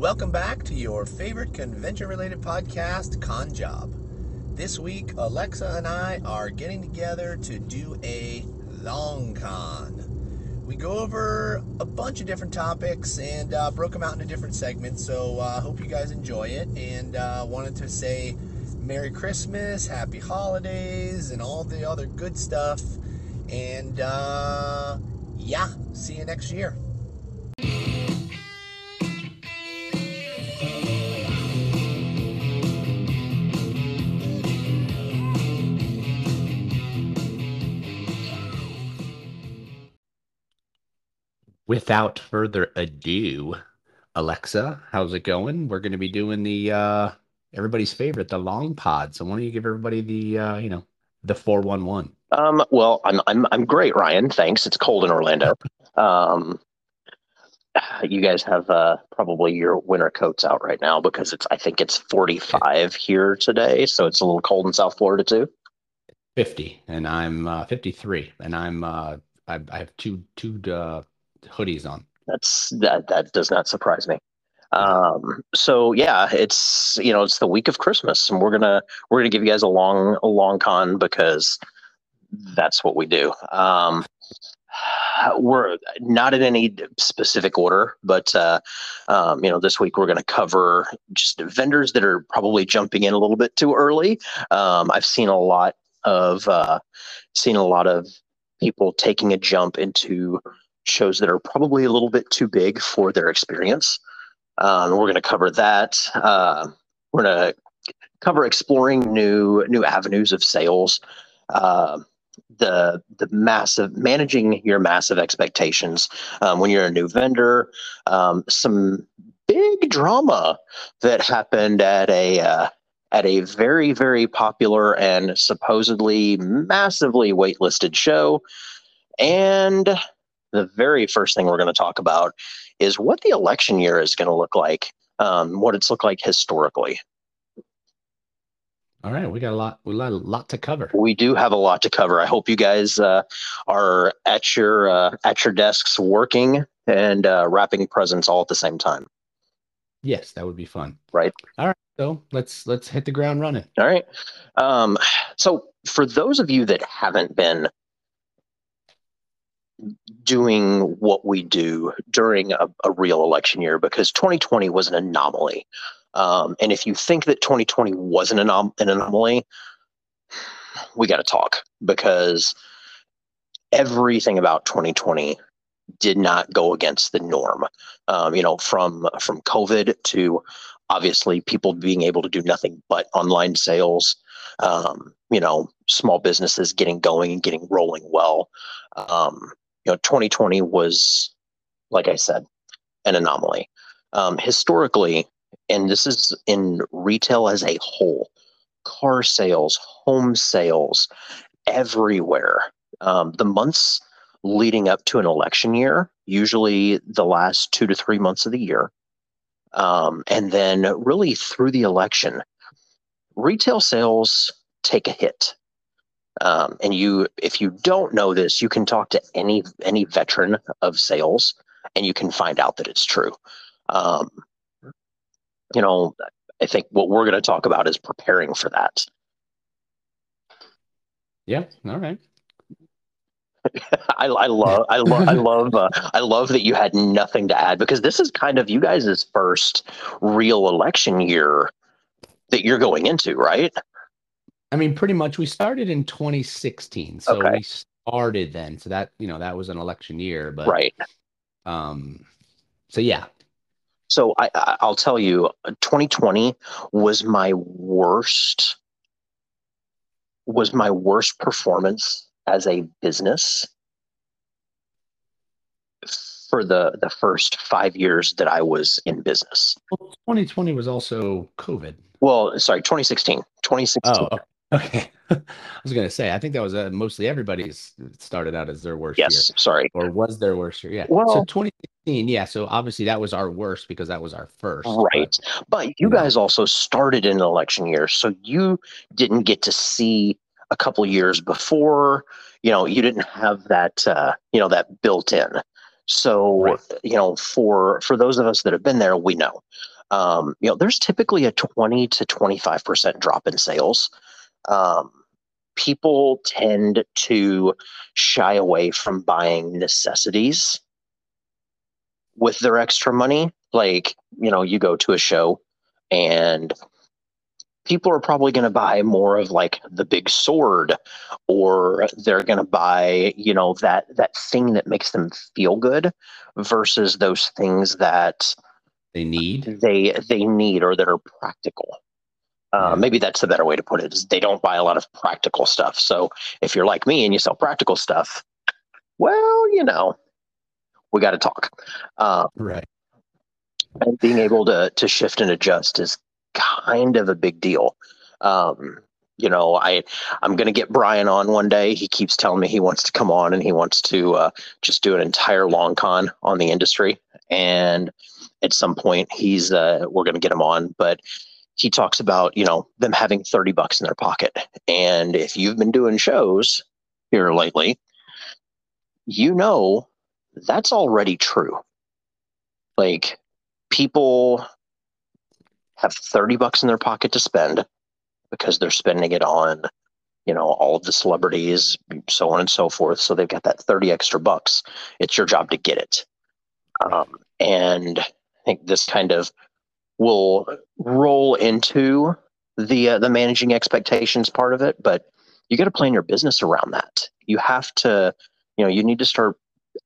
Welcome back to your favorite convention related podcast, Con Job. This week, Alexa and I are getting together to do a long con. We go over a bunch of different topics and uh, broke them out into different segments, so I uh, hope you guys enjoy it. And uh, wanted to say Merry Christmas, Happy Holidays, and all the other good stuff. And uh, yeah, see you next year. Without further ado, Alexa, how's it going? We're going to be doing the uh everybody's favorite, the long pod. So why don't you give everybody the uh, you know, the 411? Um, well, I'm I'm I'm great, Ryan. Thanks. It's cold in Orlando. Um you guys have uh, probably your winter coats out right now because it's I think it's 45 here today, so it's a little cold in South Florida too. 50 and I'm uh, 53 and I'm uh, I, I have two two uh, hoodies on. That's that that does not surprise me. Um, so yeah, it's you know it's the week of Christmas, and we're gonna we're gonna give you guys a long a long con because that's what we do. Um, we're not in any specific order, but uh, um, you know, this week we're going to cover just vendors that are probably jumping in a little bit too early. Um, I've seen a lot of uh, seen a lot of people taking a jump into shows that are probably a little bit too big for their experience. Um, we're going to cover that. Uh, we're going to cover exploring new new avenues of sales. Uh, the the massive managing your massive expectations um, when you're a new vendor. Um, some big drama that happened at a uh, at a very very popular and supposedly massively waitlisted show, and the very first thing we're going to talk about is what the election year is going to look like, um, what it's looked like historically. All right, we got a lot. We got a lot to cover. We do have a lot to cover. I hope you guys uh, are at your uh, at your desks working and uh, wrapping presents all at the same time. Yes, that would be fun. Right. All right. So let's let's hit the ground running. All right. Um, so for those of you that haven't been doing what we do during a, a real election year because 2020 was an anomaly. Um, and if you think that 2020 wasn't an, anom- an anomaly, we got to talk because everything about 2020 did not go against the norm. Um, you know, from from COVID to obviously people being able to do nothing but online sales. Um, you know, small businesses getting going and getting rolling well. Um, you know 2020 was like i said an anomaly. Um, historically and this is in retail as a whole car sales home sales everywhere. Um, the months leading up to an election year usually the last two to three months of the year um, and then really through the election retail sales take a hit um, and you, if you don't know this, you can talk to any any veteran of sales, and you can find out that it's true. Um, you know, I think what we're going to talk about is preparing for that. Yeah. All right. I, I love I love I love uh, I love that you had nothing to add because this is kind of you guys' first real election year that you're going into, right? I mean, pretty much we started in 2016. So okay. we started then. So that, you know, that was an election year, but right. Um, so yeah. So I, I'll tell you, 2020 was my worst, was my worst performance as a business for the the first five years that I was in business. Well, 2020 was also COVID. Well, sorry, 2016. 2016. Oh, Okay. I was going to say, I think that was uh, mostly everybody's started out as their worst yes, year. sorry. Or was their worst year. Yeah. Well, so 2016, yeah. So obviously that was our worst because that was our first. Right. But, but you, you guys know. also started in an election year. So you didn't get to see a couple years before, you know, you didn't have that, uh, you know, that built in. So Right. you know, for for those of us that have been there, we know. Um, you know, there's typically a 20 to 25 percent drop in sales. Um, people tend to shy away from buying necessities with their extra money. Like, you know, you go to a show and people are probably going to buy more of like the big sword or they're going to buy, you know, that that thing that makes them feel good versus those things that They need. they they need or that are practical. Uh, Maybe that's the better way to put it. Is they don't buy a lot of practical stuff. So if you're like me and you sell practical stuff, well, you know, we got to talk. Uh, Right. and being able to to shift and adjust is kind of a big deal. Um, you know, I I'm gonna get Brian on one day. He keeps telling me he wants to come on and he wants to uh, just do an entire long con on the industry. And at some point, he's uh, we're gonna get him on, but he talks about you know them having 30 bucks in their pocket. And if you've been doing shows here lately you know that's already true. Like people have 30 bucks in their pocket to spend because they're spending it on you know all of the celebrities so on and so forth. So they've got that 30 extra bucks. It's your job to get it. Um, and i think this kind of will roll into the uh, the managing expectations part of it but you got to plan your business around that. You have to you know you need to start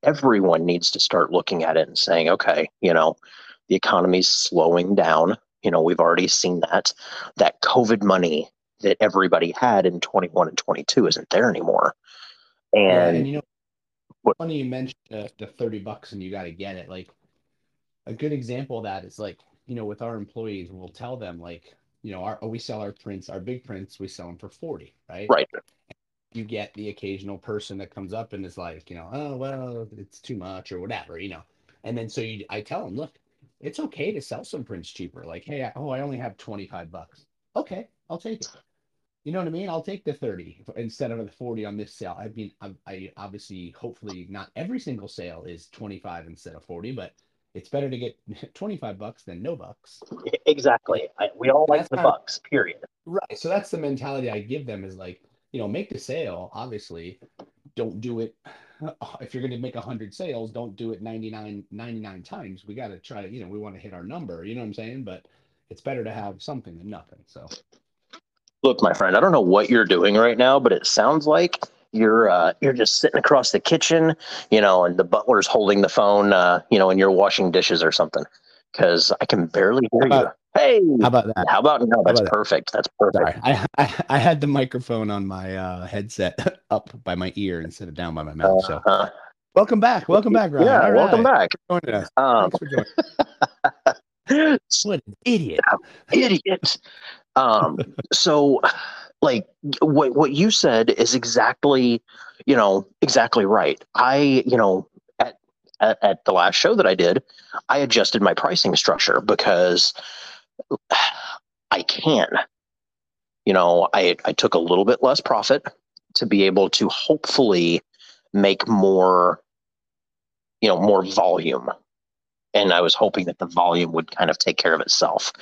everyone needs to start looking at it and saying okay you know the economy's slowing down. You know we've already seen that. That covid money that everybody had in 21 and 22 isn't there anymore. Yeah, and you know, what- funny you mentioned uh, the thirty bucks and you got to get it. Like a good example of that is like you know with our employees, we'll tell them like you know our we sell our prints, our big prints, we sell them for forty, right? right You get the occasional person that comes up and is like, you know, oh well, it's too much or whatever, you know, and then so you, I tell them, look, it's okay to sell some prints cheaper. Like, hey, I, oh, I only have twenty five bucks. Okay, I'll take it. You know what I mean? I'll take the 30 instead of the 40 on this sale. I mean, I, I obviously, hopefully, not every single sale is 25 instead of 40, but it's better to get 25 bucks than no bucks. exactly I, we all like That's the kind of- bucks period Right. So that's the mentality I give them is like, you know, make the sale. Obviously, don't do it. If you're going to make 100 sales, don't do it 99, 99 times. We got to try to, you know, we want to hit our number. You know what I'm saying? But it's better to have something than nothing. So, Look, my friend, I don't know what you're doing right now, but it sounds like you're uh, you're just sitting across the kitchen, you know, and the butler's holding the phone, uh, you know, and you're washing dishes or something. Because I can barely hear How you. Hey, how about that? how about no? That's about that? perfect. That's perfect. I, I I had the microphone on my uh, headset up by my ear instead of down by my mouth. So Uh, welcome back, welcome back, Ryan. yeah, welcome back. Joining us. Um, Thanks for joining. What an idiot! idiot. Um, so, like, what what you said is exactly, you know, exactly right. I, you know, at, at at the last show that I did, I adjusted my pricing structure because I can. You know, I I took a little bit less profit to be able to hopefully make more, you know, more volume. And I was hoping that the volume would kind of take care of itself.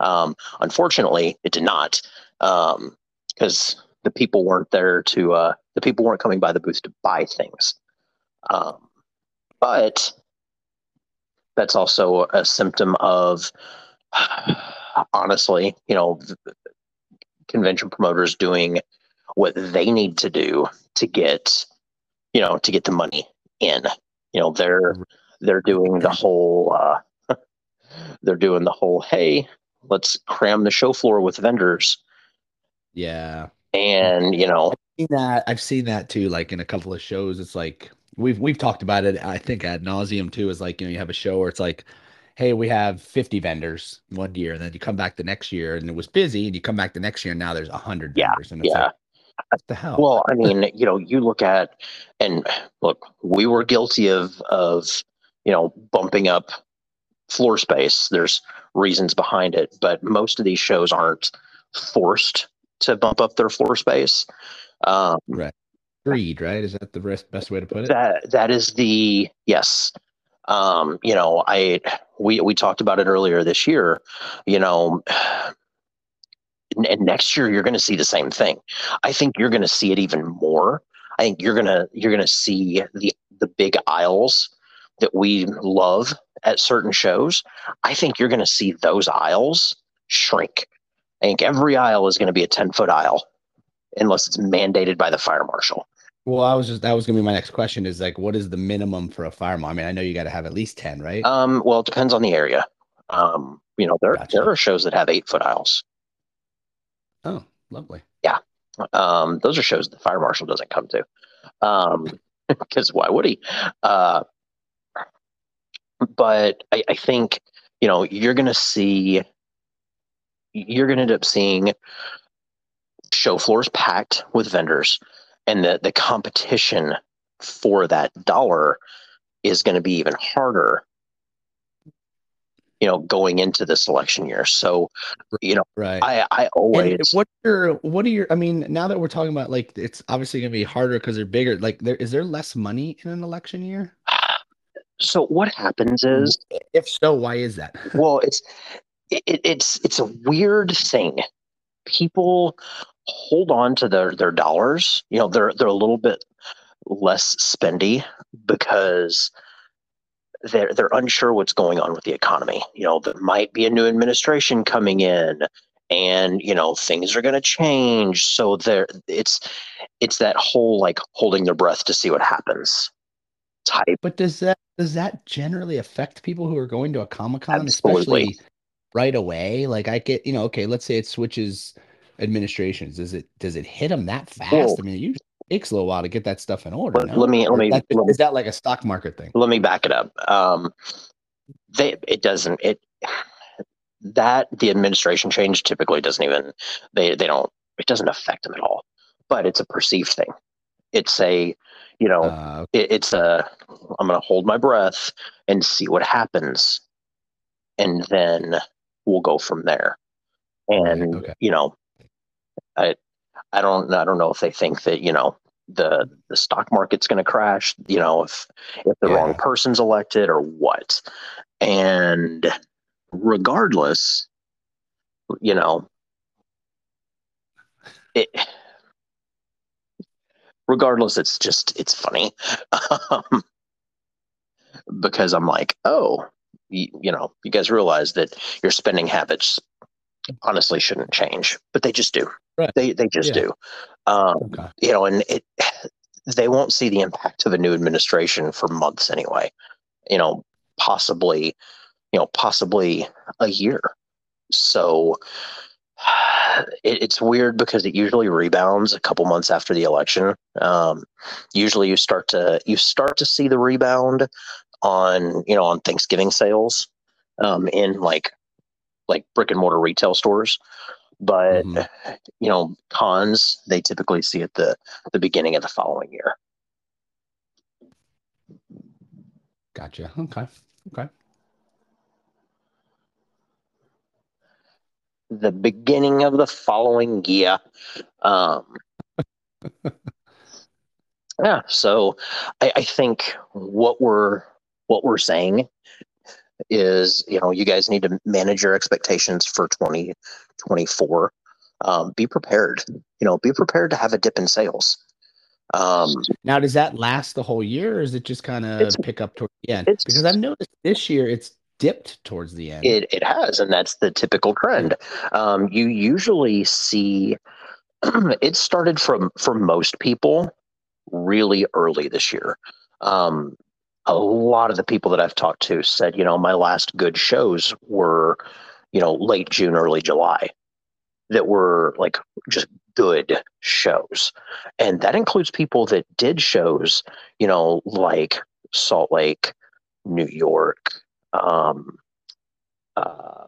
Um, unfortunately, it did not, because the people weren't there to. Uh, the people weren't coming by the booth to buy things. Um, but that's also a symptom of, honestly, you know, convention promoters doing what they need to do to get, you know, to get the money in. You know, they're they're doing the whole. Uh, they're doing the whole. Hey, let's cram the show floor with vendors, Yeah, and you know, seen that. I've seen that too. Like in a couple of shows, it's like we've we've talked about it. I think ad nauseum too. Is like you know you have a show where it's like, hey, we have fifty vendors one year, and then you come back the next year and it was busy, and you come back the next year and now there's a hundred Yeah, vendors, and it's yeah. like, what the hell? Well, I mean, you know, you look at and look, we were guilty of of you know bumping up floor space. There's reasons behind it, but most of these shows aren't forced to bump up their floor space. Um, greed, right? Is that the best best way to put it? that that is the yes, Um, you know, I we we talked about it earlier this year. You know, and next year you're going to see the same thing. I think you're going to see it even more. I think you're gonna you're gonna see the the big aisles that we love at certain shows. I think you're going to see those aisles shrink. I think every aisle is going to be a 10 foot aisle unless it's mandated by the fire marshal. Well, I was just that was gonna be my next question is like, what is the minimum for a fire marshal? I mean, I know you got to have at least ten, right? Um, well, it depends on the area. Um, you know, there Gotcha. there are shows that have eight foot aisles. oh, lovely. Yeah. Um, those are shows the fire marshal doesn't come to. Um, because why would he? Uh, but I, I think you know you're going to see you're going to end up seeing show floors packed with vendors and the, the competition for that dollar is going to be even harder you know going into this election year so you know Right. i i And what are what are your? I mean, now that we're talking about like it's obviously gonna be harder because they're bigger. Like, there is there less money in an election year? so what happens is If so, why is that? well it's it, it's it's a weird thing. People hold on to their their dollars. You know they're they're a little bit less spendy because they're they're unsure what's going on with the economy. You know there might be a new administration coming in and you know things are going to change. So there it's it's that whole like holding their breath to see what happens type But does that does that generally affect people who are going to a comic con, especially right away? Like, I get you know, okay, let's say it switches administrations. Does it does it hit them that fast? I mean, it usually takes a little while to get that stuff in order. let, no? let me let me is that, let me is that like a stock market thing? let me back it up. Um, they it doesn't it that the administration change typically doesn't even they they don't it doesn't affect them at all. But it's a perceived thing. It's a you know Uh, it, it's a I'm gonna hold my breath and see what happens, and then we'll go from there. And okay. you know, I I don't I don't know if they think that you know the the stock market's going to crash. You know, if if the wrong person's elected or what. And regardless, you know, it. Regardless, it's just it's funny. Um, because I'm like, oh, you, you know, you guys realize that your spending habits honestly shouldn't change, but they just do. Right. They they just Yeah. do. Um, okay. you know, and it they won't see the impact of a new administration for months anyway. You know, possibly, you know, possibly a year. So it, it's weird because it usually rebounds a couple months after the election. Um, usually, you start to you start to see the rebound on you know on Thanksgiving sales um, in like like brick and mortar retail stores. But Mhm. you know, cons they typically see at the the beginning of the following year. Gotcha. Okay. Okay. The beginning of the following year. Um, yeah, so I, I think what we're what we're saying is, you know, you guys need to manage your expectations for 2024. Um, be prepared. You know, be prepared to have a dip in sales. Um, Now, does that last the whole year, or is it just kind of pick up toward the end? Because I've noticed this year it's dipped towards the end. It it has, and that's the typical trend. Um, you usually see it started from for most people really early this year. Um, a lot of the people that I've talked to said, you know, my last good shows were, you know, late June, early July, that were like just good shows, and that includes people that did shows, you know, like Salt Lake, New York, um, uh,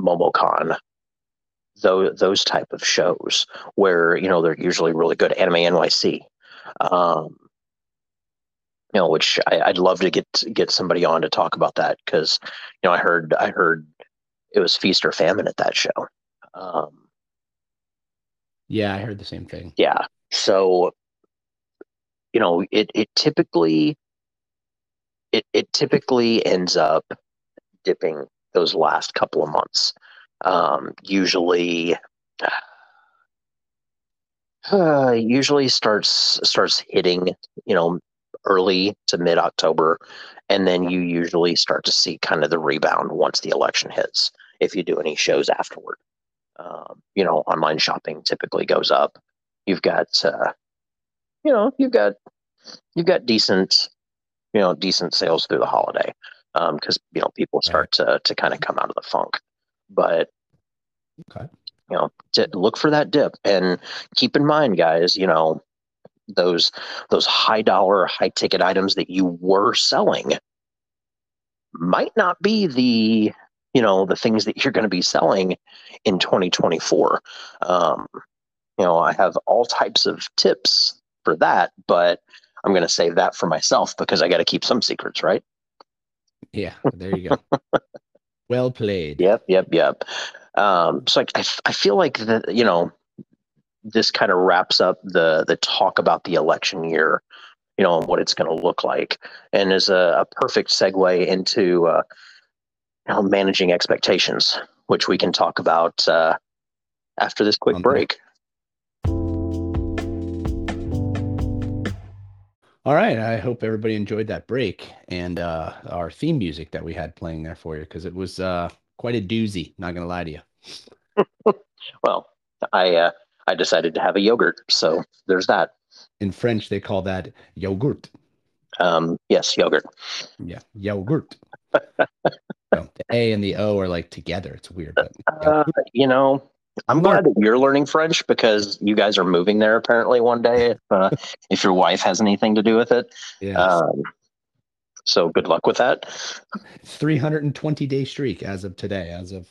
MomoCon, those those type of shows where you know they're usually really good. Anime NYC, um, you know, which I, I'd love to get get somebody on to talk about that because you know I heard I heard it was feast or famine at that show. Um, yeah, I heard the same thing. yeah, so you know it it typically it, it typically ends up dipping those last couple of months. Um, usually, uh, usually starts starts hitting, you know, early to mid October, and then you usually start to see kind of the rebound once the election hits. If you do any shows afterward, um, you know, online shopping typically goes up. You've got, uh, you know, you've got you've got decent, you know, decent sales through the holiday because um, you know people start to to kind of come out of the funk. But okay, you know, to look for that dip and keep in mind, guys, you know, those those high dollar, high ticket items that you were selling might not be the you know the things that you're going to be selling in 2024 um, you know i have all types of tips for that but i'm going to save that for myself because i got to keep some secrets right? Yeah there you go. Well played. Yep yep yep. Um, so I, I, I feel like the you know this kind of wraps up the the talk about the election year you know and what it's going to look like. And is a, a perfect segue into uh, you know, managing expectations which we can talk about uh, after this quick break. All right. I hope everybody enjoyed that break and uh, our theme music that we had playing there for you because it was uh, quite a doozy not gonna lie to you. Well i uh, I decided to have a yogurt. So there's that. In French, they call that yogurt. Um, yes, yogurt. Yeah, yogurt. so the A and the O are like together. It's weird. But, uh, you know, I'm glad that you're learning French because you guys are moving there apparently one day. If, uh, if your wife has anything to do with it. Yeah. Um, so good luck with that. 320 day streak as of today, as of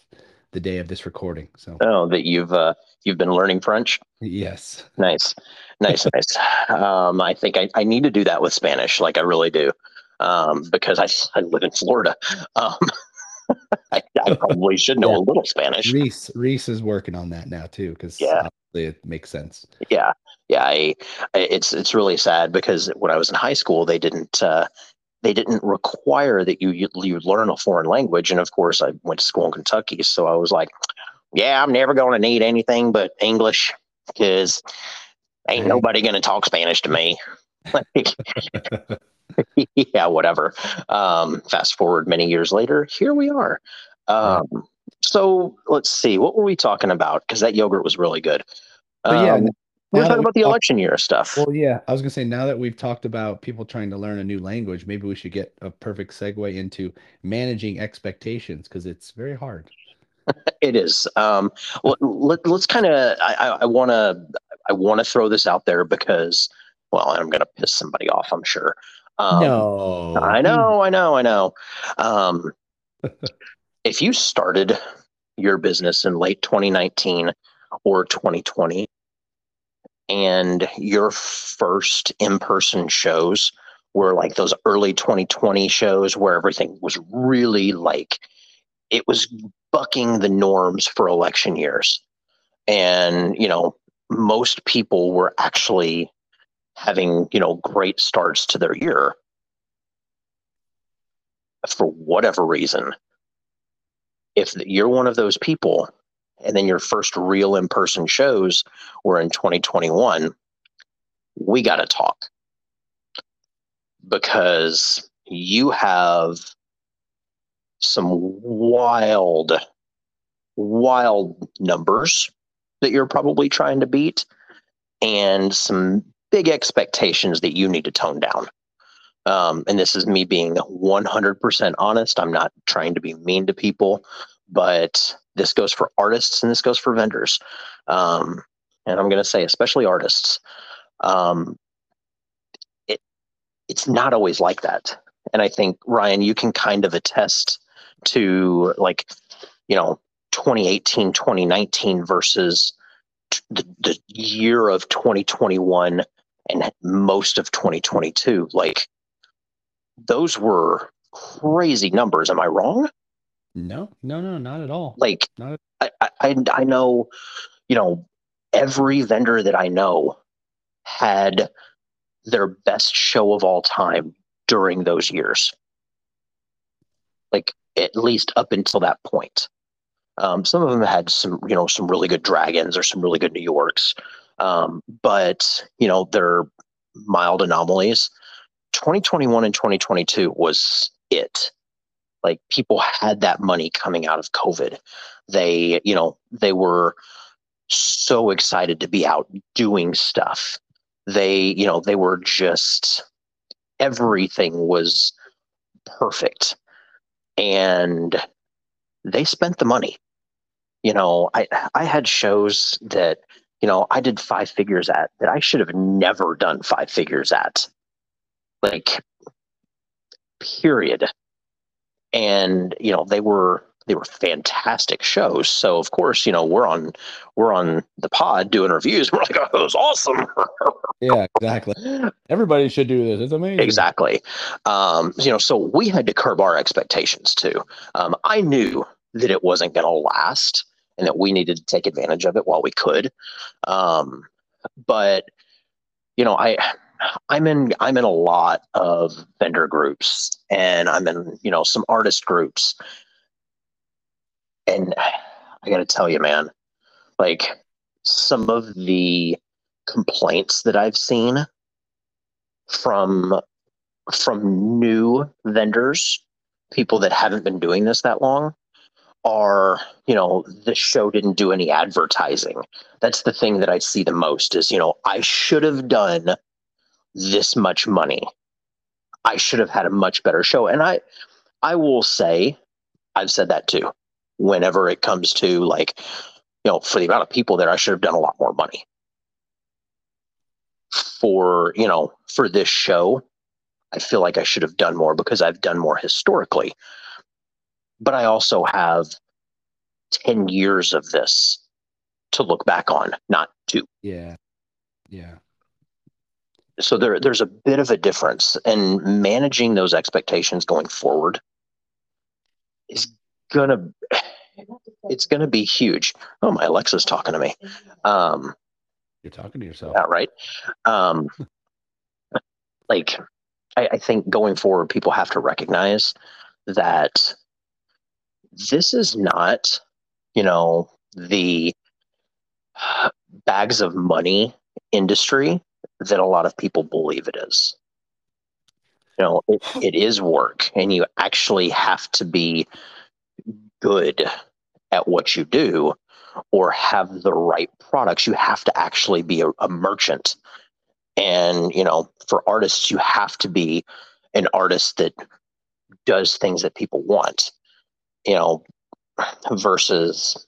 the day of this recording. So oh, that you've uh, you've been learning French. Yes. Nice, nice, nice. Um, I think I, I need to do that with Spanish. Like I really do, um, because I I live in Florida. Um, I, I, probably should know yeah. a little Spanish. Reese Reese is working on that now too, because yeah, it makes sense. Yeah, yeah. I, I, it's it's really sad because when I was in high school, they didn't uh, they didn't require that you, you, you learn a foreign language. And of course, I went to school in Kentucky, so I was like, yeah, I'm never going to need anything but English because ain't nobody going to talk Spanish to me. yeah, whatever. Um, fast forward many years later, here we are. Um, so let's see, what were we talking about? Because that yogurt was really good. Um, yeah, we're talking about the election year stuff. Well, yeah, I was gonna say now that we've talked about people trying to learn a new language, maybe we should get a perfect segue into managing expectations because it's very hard. it is. Um, well, let, us kind of. I want to. I want to throw this out there because, well, I'm gonna piss somebody off. I'm sure. Um, no, I know, I know, I know. Um, if you started your business in late 2019 or 2020 and your first in-person shows were like those early 2020 shows where everything was really like it was bucking the norms for election years. And you know most people were actually having you know great starts to their year for whatever reason. If you're one of those people and then your first real in person shows were in 2021, we got to talk because you have some wild, wild numbers that you're probably trying to beat and some big expectations that you need to tone down. Um, and this is me being 100% honest. I'm not trying to be mean to people, but this goes for artists and this goes for vendors. Um, and I'm going to say, especially artists, um, it it's not always like that. And I think Ryan, you can kind of attest to like, you know, 2018, 2019 versus the, the year of 2021 and most of 2022. Like, those were crazy numbers. Am I wrong? No, no, no, not at all. Like, not I, I, I know, you know, every vendor that I know had their best show of all time during those years. like at least up until that point. Um, some of them had some, you know, some really good dragons or some really good New Yorks, um, but you know they're mild anomalies. 2021 and 2022 was it. Like people had that money coming out of COVID. They, you know, they were so excited to be out doing stuff. They, you know, they were just everything was perfect. And they spent the money. You know, I I had shows that, you know, I did five figures at that I should have never done five figures at. Like period. And, you know, they were they were fantastic shows. So of course, you know, we're on we're on the pod doing reviews. We're like, oh, it was awesome. yeah, exactly. Everybody should do this. It's amazing. Exactly. Um, you know, so we had to curb our expectations too. Um, I knew that it wasn't going to last and that we needed to take advantage of it while we could. Um, but you know, I I'm in I'm in a lot of vendor groups and I'm in, you know, some artist groups and I got to tell you, man, like some of the complaints that I've seen from from new vendors, people that haven't been doing this that long, are you know the show didn't do any advertising. That's the thing that I see the most is you know I should have done this much money. I should have had a much better show, and I I will say I've said that too whenever it comes to like, you know, for the amount of people there, I should have done a lot more money. For, you know, for this show, I feel like I should have done more because I've done more historically. But I also have 10 years of this to look back on, not two. Yeah. Yeah. So there, there's a bit of a difference, and managing those expectations going forward is gonna it's gonna be huge. Oh, my Alexa's talking to me. Um, You're talking to yourself. yeah, right. Um, like, I, I think going forward, people have to recognize that this is not, you know, the bags of money industry that a lot of people believe it is. You know, it, it is work, and you actually have to be good at what you do or have the right products. You have to actually be a, a merchant. And, you know, for artists, you have to be an artist that does things that people want, you know, versus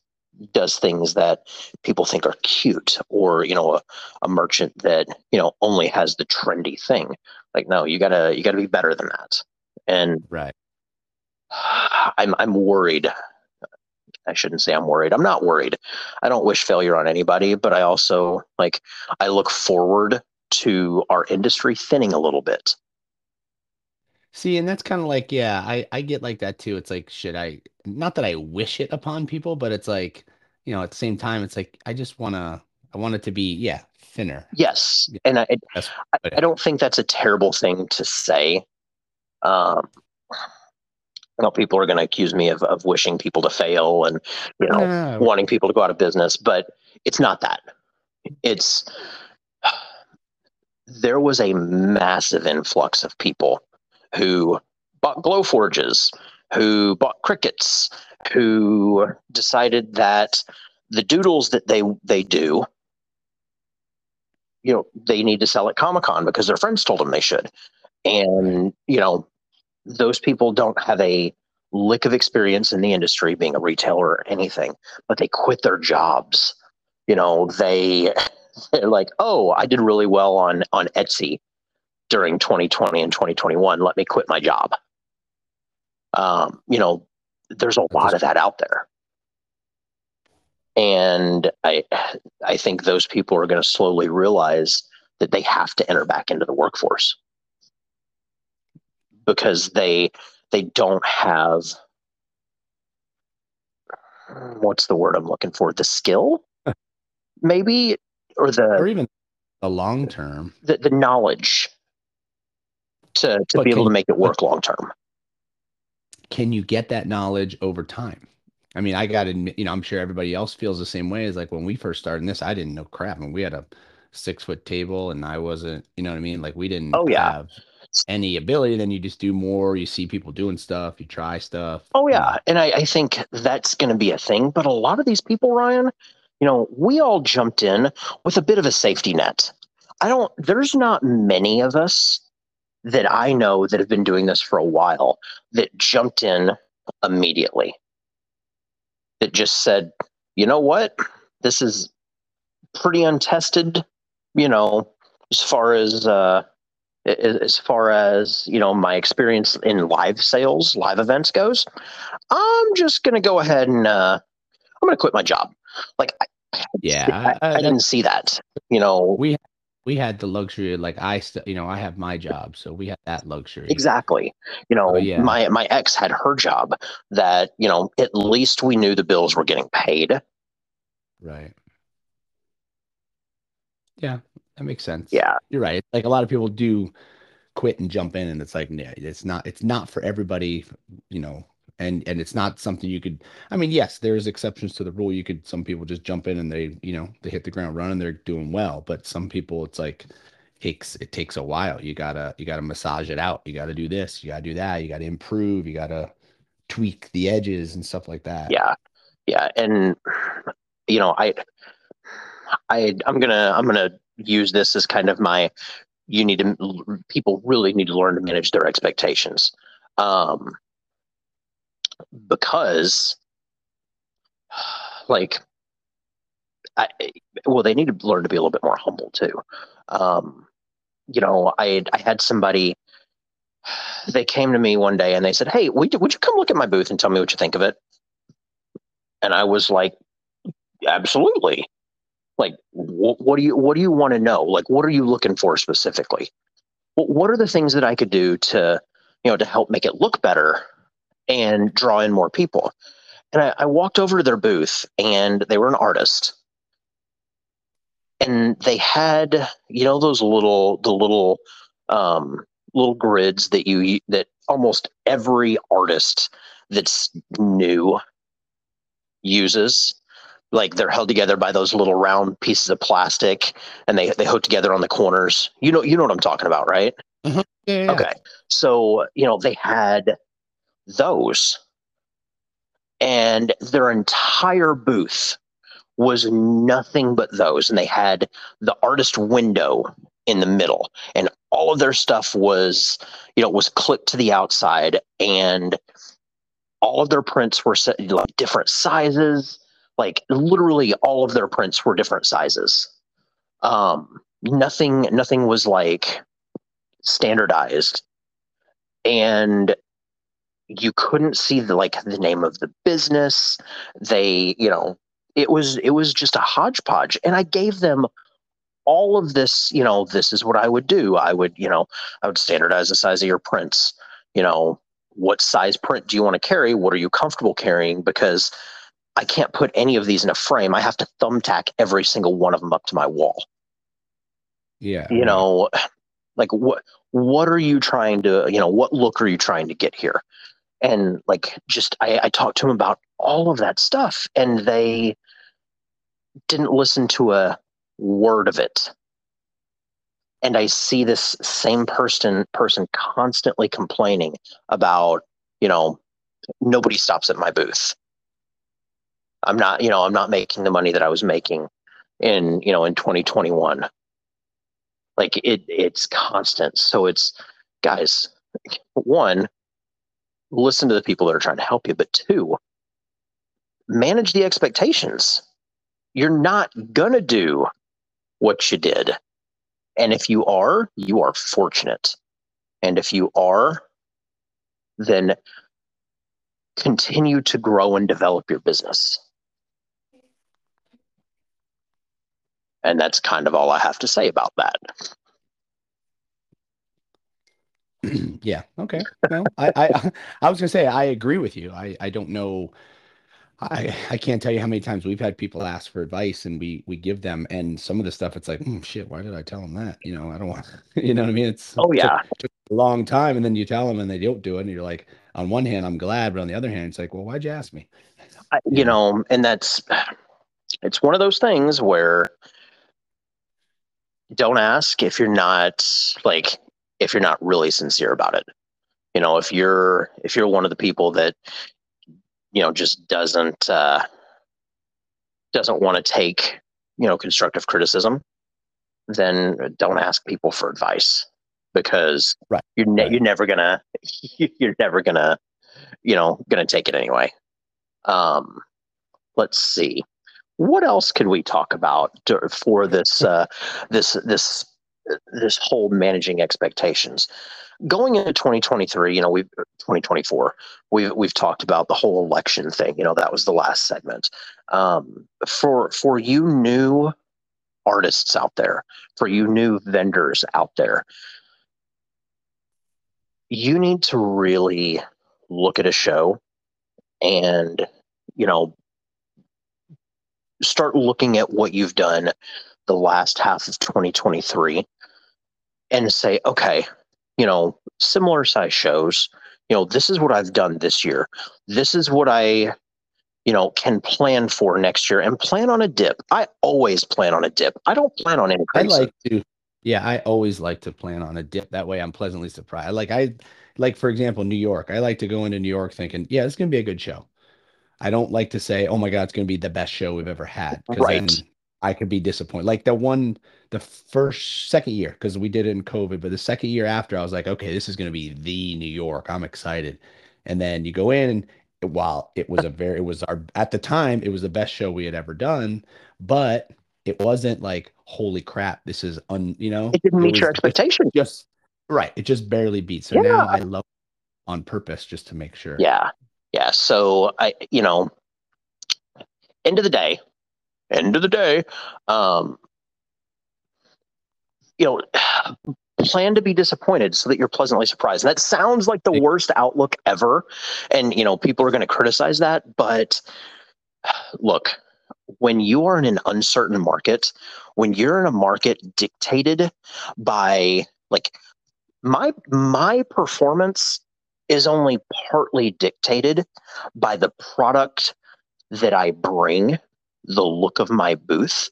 does things that people think are cute or you know a, a merchant that you know only has the trendy thing like no you gotta you gotta be better than that and Right. I'm I'm worried. I shouldn't say I'm worried. I'm not worried. I don't wish failure on anybody, but I also like I look forward to our industry thinning a little bit. See, and that's kind of like, yeah, I I get like that too. It's like, should I? Not that I wish it upon people, but it's like, you know, at the same time, it's like I just wanna, I want it to be, yeah, thinner. Yes, Yeah. and I I, I don't think that's a terrible thing to say. Um, I know people are going to accuse me of of wishing people to fail and you know wanting people to go out of business, but it's not that. It's there was a massive influx of people who bought Glowforges, who bought Cricuts, who decided that the doodles that they they do, you know, they need to sell at Comic Con because their friends told them they should, and you know, those people don't have a lick of experience in the industry being a retailer or anything but they quit their jobs. You know they they're like oh i did really well on on etsy during 2020 and 2021 let me quit my job. Um you know there's a lot of that out there. And i i think those people are going to slowly realize that they have to enter back into the workforce. Because they they don't have what's the word I'm looking for? The skill, maybe, or the or even the long term. the, the knowledge to to But be able can- to make it work long term. can you get that knowledge over time? I mean, I got to admit, you know, I'm sure everybody else feels the same way as like when we first started this, I didn't know crap. and we had a six foot table and I wasn't, you know what I mean? Like we didn't Oh, yeah. have any ability. Then you just do more. You see people doing stuff, you try stuff. Oh yeah, and I, I think that's going to be a thing. But a lot of these people, Ryan, you know, we all jumped in with a bit of a safety net. I don't. There's not many of us that I know that have been doing this for a while that jumped in immediately. That just said, you know what, this is pretty untested. You know, as far as uh, as far as you know my experience in live sales live events goes i'm just going to go ahead and uh, i'm going to quit my job like i, Yeah, I, I- I- I didn't see that you know we we had the luxury of like I st- you know I have my job, so we had that luxury. exactly you know Oh, yeah. my my ex had her job that you know at least we knew the bills were getting paid Right. Yeah, that makes sense. yeah You're right. Like a lot of people do quit and jump in, and it's like, yeah, it's not. It's not for everybody, you know. And and it's not something you could. I mean, yes, there's exceptions to the rule. You could. Some people just jump in and they, you know, they hit the ground running. They're doing well. But some people, it's like takes it takes a while. You gotta you gotta massage it out. You gotta do this. You gotta do that. You gotta improve. You gotta tweak the edges and stuff like that. yeah yeah and you know i i i'm gonna i'm gonna use this as kind of my you need to people really need to learn to manage their expectations um because like I, well they need to learn to be a little bit more humble too. Um you know i i had somebody they came to me one day and they said hey would, you come look at my booth and tell me what you think of it? And i was like absolutely. Like wh- what do you what do you want to know? Like what are you looking for specifically? Wh- what are the things that i could do to you know to help make it look better and draw in more people. And I, I walked over to their booth and they were an artist. And they had you know those little the little um little grids that you that almost every artist that's new uses. Like they're held together by those little round pieces of plastic and they they hook together on the corners. You know you know what i'm talking about right? Yeah, yeah, yeah. Okay. So, you know, they had those, and their entire booth was nothing but those. And they had the artist window in the middle, and all of their stuff was, you know, was clipped to the outside, and all of their prints were set like different sizes. Like literally, all of their prints were different sizes. Um, nothing, nothing was like standardized and you couldn't see the like the name of the business. They you know it was it was just a hodgepodge. And i gave them all of this you know this is what i would do. I would you know i would standardize the size of your prints. You know what size print do you want to carry? What are you comfortable carrying? Because i can't put any of these in a frame. I have to thumbtack every single one of them up to my wall. Yeah. you know like what what are you trying to you know what look are you trying to get here and like just i, I talked to them about all of that stuff and they didn't listen to a word of it. And i see this same person person constantly complaining about you know nobody stops at my booth. I'm not you know i'm not making the money that i was making in you know in 2021 like it it's constant. So it's guys one listen to the people that are trying to help you but two manage the expectations. You're not gonna do what you did. And if you are you are fortunate. And if you are then continue to grow and develop your business. And that's kind of all i have to say about that yeah. Okay. No, I, I, I was gonna say I agree with you. I, I don't know. I, I can't tell you how many times we've had people ask for advice and we, we give them, and some of the stuff it's like, "Hmm, shit, why did I tell them that? You know, I don't want, you know what I mean? It's oh it took- yeah took a long time, and then you tell them and they don't do it, and you're like, on one hand, I'm glad, but on the other hand, it's like, well, why'd you ask me? I, you Yeah. know, and that's it's one of those things where don't ask if you're not like if you're not really sincere about it. You know, if you're if you're one of the people that you know just doesn't uh doesn't want to take, you know, constructive criticism, then don't ask people for advice because Right, you're ne- right. you're never gonna you're never gonna you know gonna take it anyway. Um, let's see, what else could we talk about to, for this uh, this this this whole managing expectations. Going into 2023 you know we've 2024 we've we've talked about the whole election thing you know that was the last segment. Um, for for you new artists out there for you new vendors out there you need to really look at a show and you know start looking at what you've done the last half of 2023 and say okay you know similar size shows you know this is what i've done this year this is what i you know can plan for next year and plan on a dip i always plan on a dip i don't plan on anything. I like to, yeah, I always like to plan on a dip. That way I'm pleasantly surprised. Like I, like for example, New York. I like to go into New York thinking, yeah, it's gonna be a good show. I don't like to say, oh my God, it's gonna be the best show we've ever had. Right. then I could be disappointed. Like the one, the first, second year, because we did it in COVID, but the second year after, I was like, okay, this is gonna be the New York. I'm excited. And then you go in and while it was a very, it was our, at the time, it was the best show we had ever done, but it wasn't like, holy crap, this is un, you know, it didn't it meet your was just- expectations just right. It just barely beat. So Yeah. now I love on purpose just to make sure. Yeah. Yeah. So I, you know, end of the day, end of the day, um, you know, plan to be disappointed so that you're pleasantly surprised. And that sounds like the worst outlook ever. And, you know, people are going to criticize that. But look, when you are in an uncertain market, when you're in a market dictated by like my my performance is only partly dictated by the product that I bring, the look of my booth.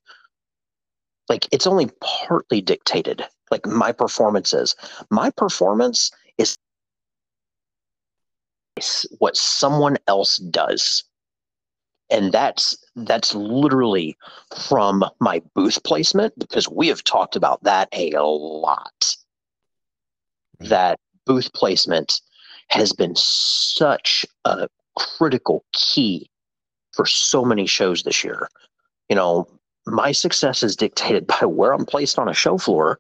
Like it's only partly dictated. Like my performance is. My performance is is what someone else does. And that's that's literally from my booth placement because we have talked about that a lot. That booth placement has been such a critical key for so many shows this year. You know, my success is dictated by where I'm placed on a show floor.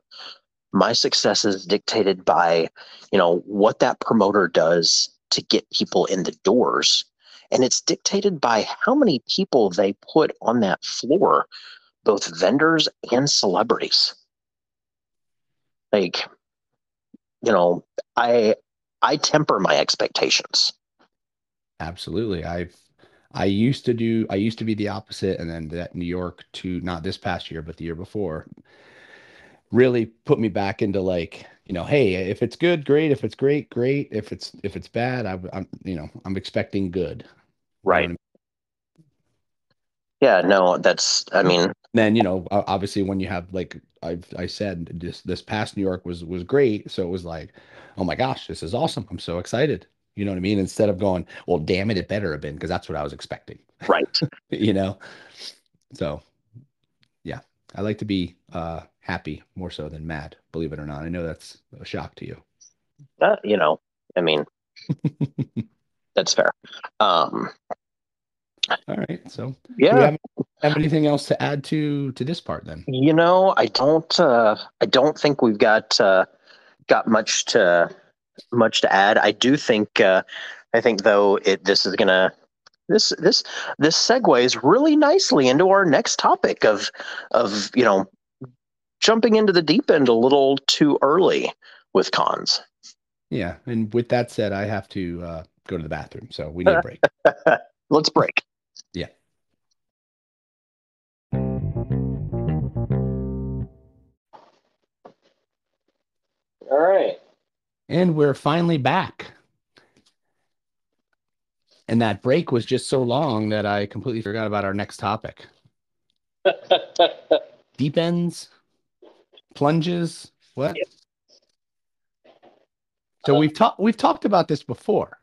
My success is dictated by, you know, what that promoter does to get people in the doors. And it's dictated by how many people they put on that floor, both vendors and celebrities. Like, you know, I I temper my expectations. Absolutely. I've I used to do I used to be the opposite and then that New York to not this past year but the year before really put me back into like, you know, hey, if it's good, great. If it's great, great. If it's if it's bad, I, I'm you know, I'm expecting good. You know Right. Yeah, no, that's I mean, then you know obviously when you have like I've I said this this past New York was was great so it was like oh my gosh this is awesome I'm so excited you know what I mean? Instead of going well damn it it better have been because that's what I was expecting. Right. you know? So yeah. I like to be uh happy more so than mad believe it or not. I know that's a shock to you. Uh, you know, I mean, that's fair. Um, all right. So do yeah, have, have anything else to add to to this part then? You know, I don't uh I don't think we've got uh got much to much to add. I do think uh I think though it this is gonna this this this segues really nicely into our next topic of of you know jumping into the deep end a little too early with cons. yeah and with that said I have to uh go to the bathroom so we need a break Let's break. Yeah. All right. And we're finally back. And that break was just so long that I completely forgot about our next topic. Deep ends, plunges, what? So we've talked we've talked about this before.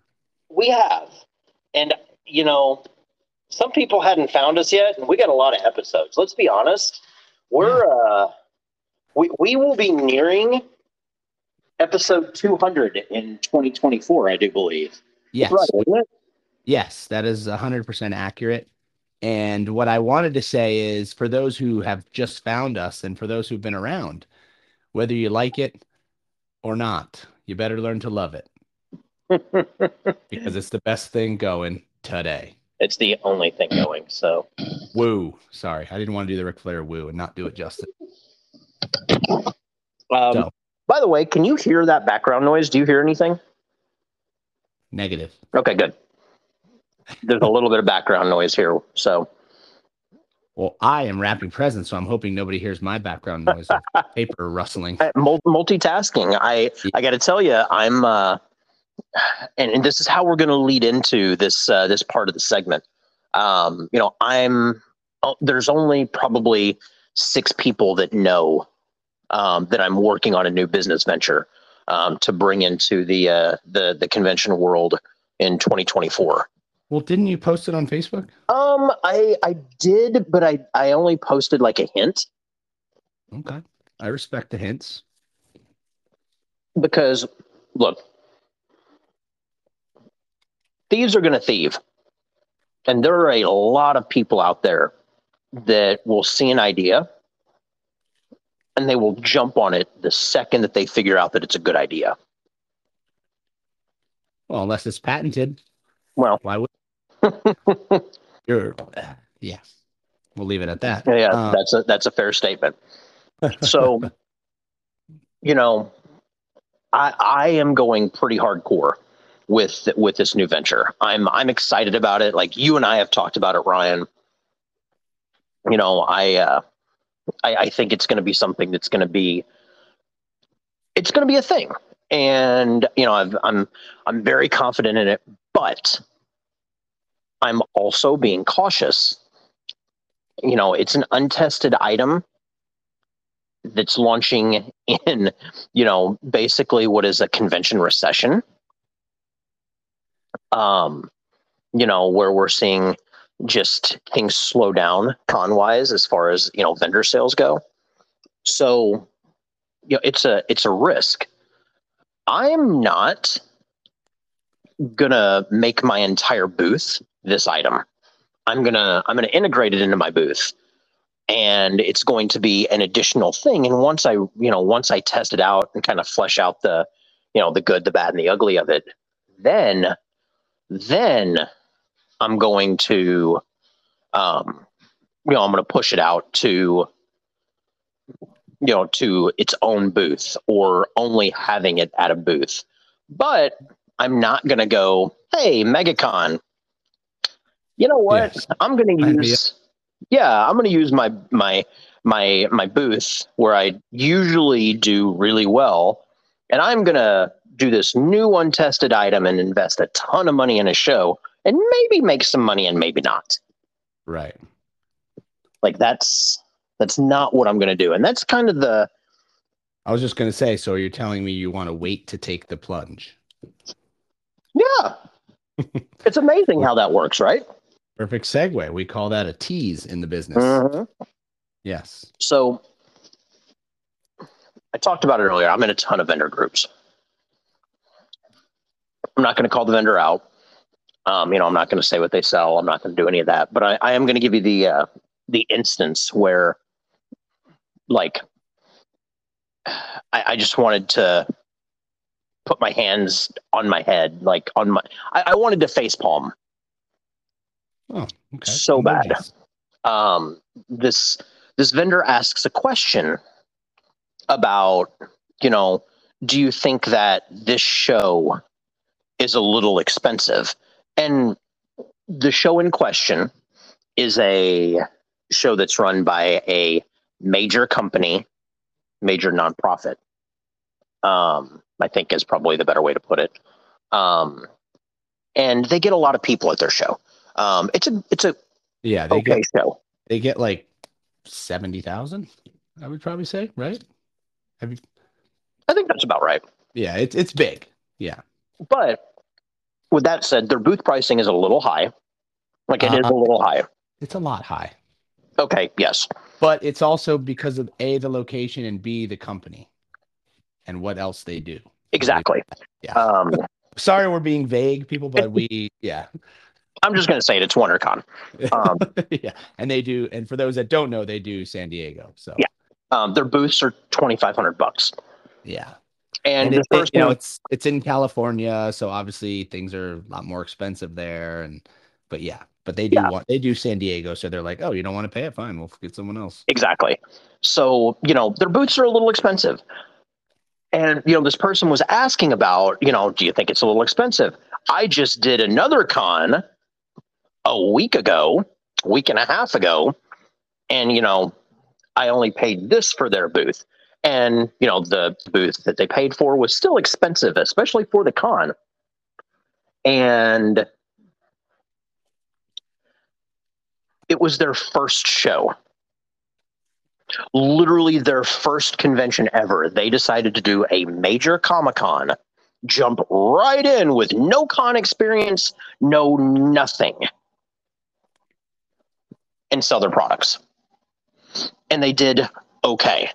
We have. And, you know, some people hadn't found us yet, and we got a lot of episodes. Let's be honest. We're, uh, we, we will be nearing episode 200 in 2024, I do believe. Yes. Right? Yes, that is 100% accurate. And what I wanted to say is for those who have just found us and for those who've been around, whether you like it or not, you better learn to love it because it's the best thing going today. it's the only thing going. So, Woo. Sorry, I didn't want to do the Ric Flair woo and not do it justice. um, So. By the way, can you hear that background noise? Do you hear anything? Negative. Okay, good. There's a little bit of background noise here. So, Well, I am wrapping presents, so I'm hoping nobody hears my background noise of paper rustling. Multitasking. I I got to tell you, I'm, uh, and, and this is how we're going to lead into this uh, this part of the segment. Um, you know, I'm. Oh, there's only probably six people that know um, that I'm working on a new business venture um, to bring into the uh, the the convention world in 2024. Well, didn't you post it on Facebook? Um, I I did, but I I only posted like a hint. Okay. I respect the hints. because look thieves are going to thieve and there are a lot of people out there that will see an idea and they will jump on it the second that they figure out that it's a good idea. Well, unless it's patented, well. Why would you're yeah. We'll leave it at that. yeah Um, that's a that's a fair statement. So you know i i am going pretty hardcore with with this new venture. I'm i'm excited about it. Like you and i have talked about it ryan. You know i uh i, I think it's going to be something that's going to be it's going to be a thing. And you know I've, i'm i'm very confident in it but i'm also being cautious. You know it's an untested item that's launching in you know basically what is a convention recession. Um you know where we're seeing just things slow down con wise as far as you know vendor sales go. So you know it's a it's a risk. I'm not gonna make my entire booth this item. I'm gonna i'm gonna integrate it into my booth. And it's going to be an additional thing. And once i you know once i test it out and kind of flesh out the you know the good the bad and the ugly of it then then i'm going to um you know i'm going to push it out to you know to its own booth or only having it at a booth. But i'm not going to go hey megacon you know what? Yes. i'm going to use yeah i'm going to use my my my my booth where i usually do really well and i'm going to do this new untested item and invest a ton of money in a show and maybe make some money and maybe not right. like that's that's not what i'm going to do and that's kind of the I was just gonna say, so you're telling me you want to wait to take the plunge. yeah it's amazing how that works right Perfect segue. We call that a tease in the business. Mhm. Yes. so i talked about it earlier i'm in a ton of vendor groups i'm not going to call the vendor out um, you know i'm not going to say what they sell i'm not going to do any of that but i, I am going to give you the uh, the instance where like I, I just wanted to put my hands on my head like on my i, I wanted to face palm Oh, okay. So bad. Um, this this vendor asks a question about you know do you think that this show is a little expensive and the show in question is a show that's run by a major company major nonprofit um, i think is probably the better way to put it um, and they get a lot of people at their show. Um, it's a it's a Yeah, they okay get show. they get like seventy thousand. I would probably say, right? Have you? I think that's about right. Yeah, it's it's big. Yeah, But with that said, their booth pricing is a little high. Like it is Uh-huh. a little high. it's a lot high, Okay, yes. but it's also because of a the location and b the company, and what else they do. Exactly. Yeah. Um, Sorry, we're being vague, people, but we yeah I'm just going to say it. It's WonderCon. Um, yeah, and they do. And for those that don't know, they do San Diego. So Yeah. Um, their booths are 2,500 bucks. yeah. And, and the it, it- first you know it's it's in California, so obviously things are a lot more expensive there. And but yeah, but they do Yeah. want they do San Diego, so they're like, oh, you don't want to pay it, fine, we'll get someone else. Exactly. So, you know, their boots are a little expensive. And, you know, this person was asking about, you know, do you think it's a little expensive? I just did another con a week ago, week and a half ago. And, you know, I only paid this for their booth. And, you know, the booth that they paid for was still expensive, especially for the con. And it was their first show literally their first convention ever. They decided to do a major Comic Con, jump right in with no con experience, no nothing, and sell their products. And they did okay.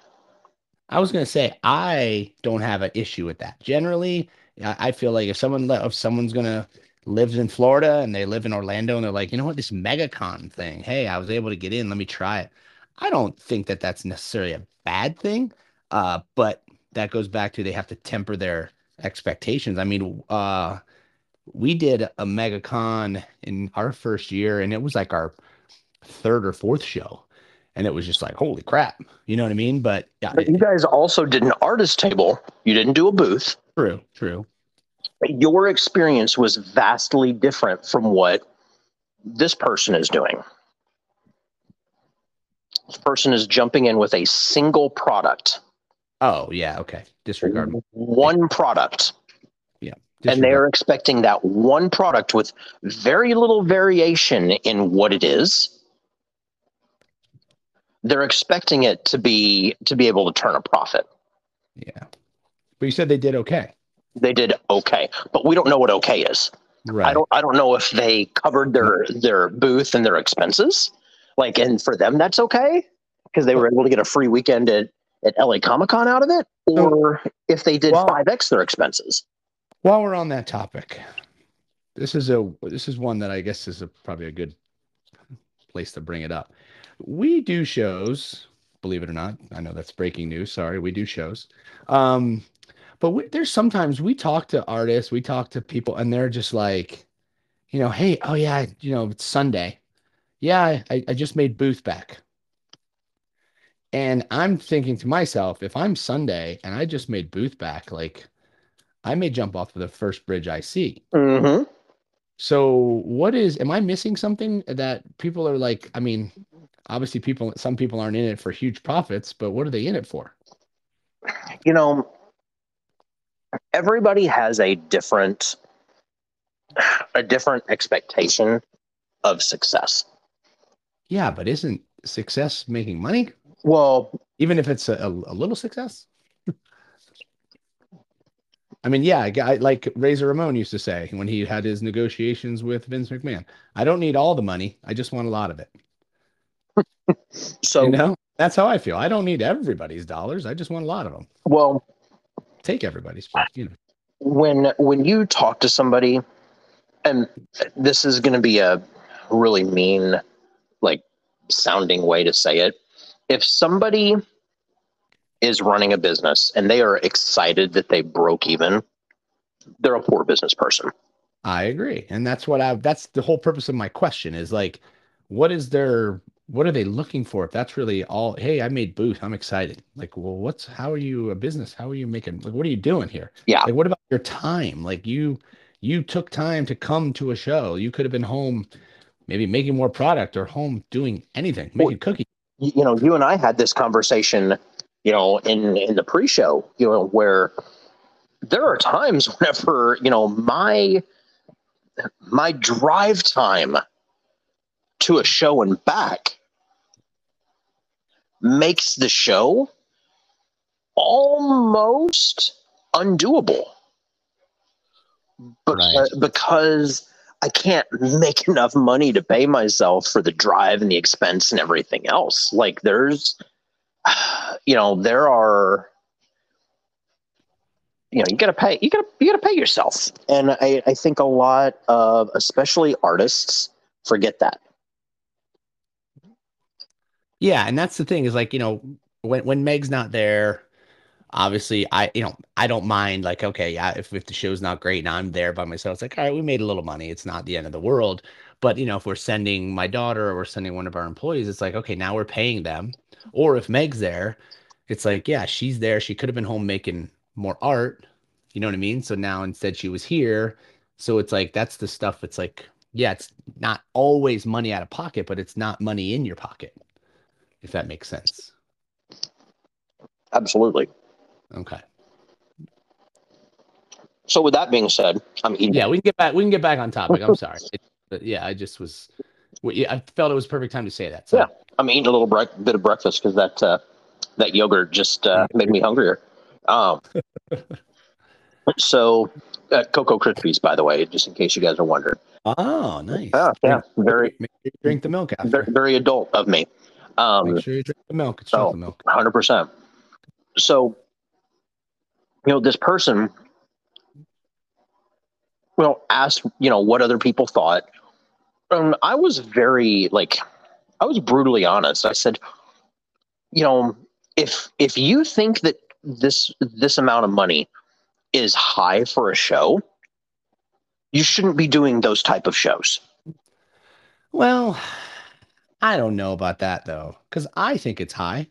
I was gonna say I don't have an issue with that. Generally, I feel like if someone if someone's gonna lives in Florida and they live in Orlando and they're like, you know what, this MegaCon thing, hey, I was able to get in, let me try it. I don't think that that's necessarily a bad thing, uh, but that goes back to they have to temper their expectations. I mean, uh, we did a MegaCon in our first year, and it was like our third or fourth show, and it was just like, holy crap, you know what I mean? But yeah, But you guys also did an artist table. You didn't do a booth. True, true. Your experience was vastly different from what this person is doing. This person is jumping in with a single product, Oh, yeah, okay. Disregard. one product. Yeah. And they're expecting that one product with very little variation in what it is they're expecting it to be to be able to turn a profit Yeah. But you said they did okay. they did okay but we don't know what okay is Right. i don't i don't know if they covered their mm-hmm. their booth and their expenses like and for them that's okay because they were able to get a free weekend at at la comic-con out of it or if they did Well- 5x their expenses While we're on that topic, this is a this is one that I guess is a, probably a good place to bring it up. We do shows, believe it or not. I know that's breaking news. Sorry, we do shows. Um, but we, there's sometimes we talk to artists, we talk to people, and they're just like, you know, hey, oh yeah, you know, it's Sunday. Yeah, I, I just made booth back. And I'm thinking to myself, if I'm Sunday and I just made booth back, like I may jump off of the first bridge I see. mm-hmm. So what is am I missing something that people are like, I mean, obviously people some people aren't in it for huge profits, but what are they in it for? you know everybody has a different a different expectation of success Yeah, but isn't success making money? well Even if it's a, a, little success? I mean, yeah, guy like Razor Ramon used to say when he had his negotiations with Vince McMahon, I don't need all the money, I just want a lot of it. so you know, that's how I feel. I don't need everybody's dollars, I just want a lot of them. well Take everybody's, you know. when when you talk to somebody and this is going to be a really mean like sounding way to say it if somebody is running a business and they are excited that they broke even they're a poor business person I agree. And that's what I that's the whole purpose of my question is like what is their what are they looking for? If that's really all, hey, I made booth, I'm excited. Like, well, what's how are you a business? How are you making like what are you doing here? Yeah. Like what about your time? Like you you took time to come to a show. You could have been home maybe making more product or home doing anything, making cookies. you, you know you and i had this conversation you know in in the pre-show you know where there are times whenever you know my my drive time to a show and back makes the show almost undoable because, Right. Uh, because I can't make enough money to pay myself for the drive and the expense and everything else. Like there's, you know, there are, you know, you gotta pay, you gotta, you gotta pay yourself. And I, I think a lot of, especially artists, forget that. Yeah, and that's the thing is like, you know, when when Meg's not there, obviously I, you know, I don't mind like, okay, yeah, if, if the show's not great and I'm there by myself, it's like, all right, we made a little money. It's not the end of the world. But you know, if we're sending my daughter or we're sending one of our employees, it's like, okay, now we're paying them. Or if Meg's there, it's like, yeah, she's there. She could have been home making more art. You know what I mean? So now instead she was here. So it's like that's the stuff. It's like, yeah, it's not always money out of pocket, but it's not money in your pocket if that makes sense. Absolutely. Okay. So with that being said, I'm eating. Yeah, we can get back. We can get back on topic. I'm sorry. It, but yeah, I just was. yeah, I felt it was perfect time to say that. So. Yeah. I'm eating a little bre- bit of breakfast because that uh, that yogurt just uh, made me hungrier. Um, so, uh, Cocoa Krispies, by the way, just in case you guys are wondering. Oh, nice. Yeah, yeah, very, Make sure you drink the milk after. very, very adult of me. Um, Make sure you drink the milk. It's so- milk. hundred percent. So, you know, this person, well, asked, you know, what other people thought. And I was very like, I was brutally honest. I said, you know, if if you think that this this amount of money is high for a show, you shouldn't be doing those type of shows. Well, I don't know about that though, because I think it's high.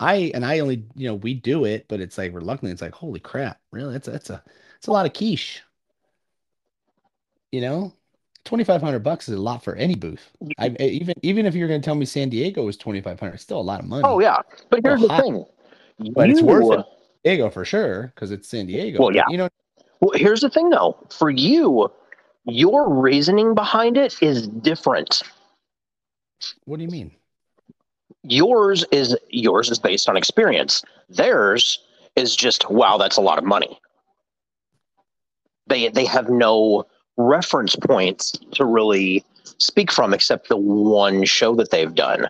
I and I only, you know, we do it, but it's like reluctantly, it's like, holy crap, really? That's a, that's a, it's a lot of quiche. You know, twenty five hundred bucks is a lot for any booth. I mm-hmm. eh, even even if you're going to tell me San Diego was twenty five hundred, it's still a lot of money. Oh yeah, but here's Well, the hi- thing. But it's worth it. Diego for sure because it's San Diego. Well, yeah. you know, Well, here's the thing though. For you, your reasoning behind it is different. What do you mean? Yours is yours is based on experience. Theirs is just wow, that's a lot of money. They they have no reference points to really speak from except the one show that they've done.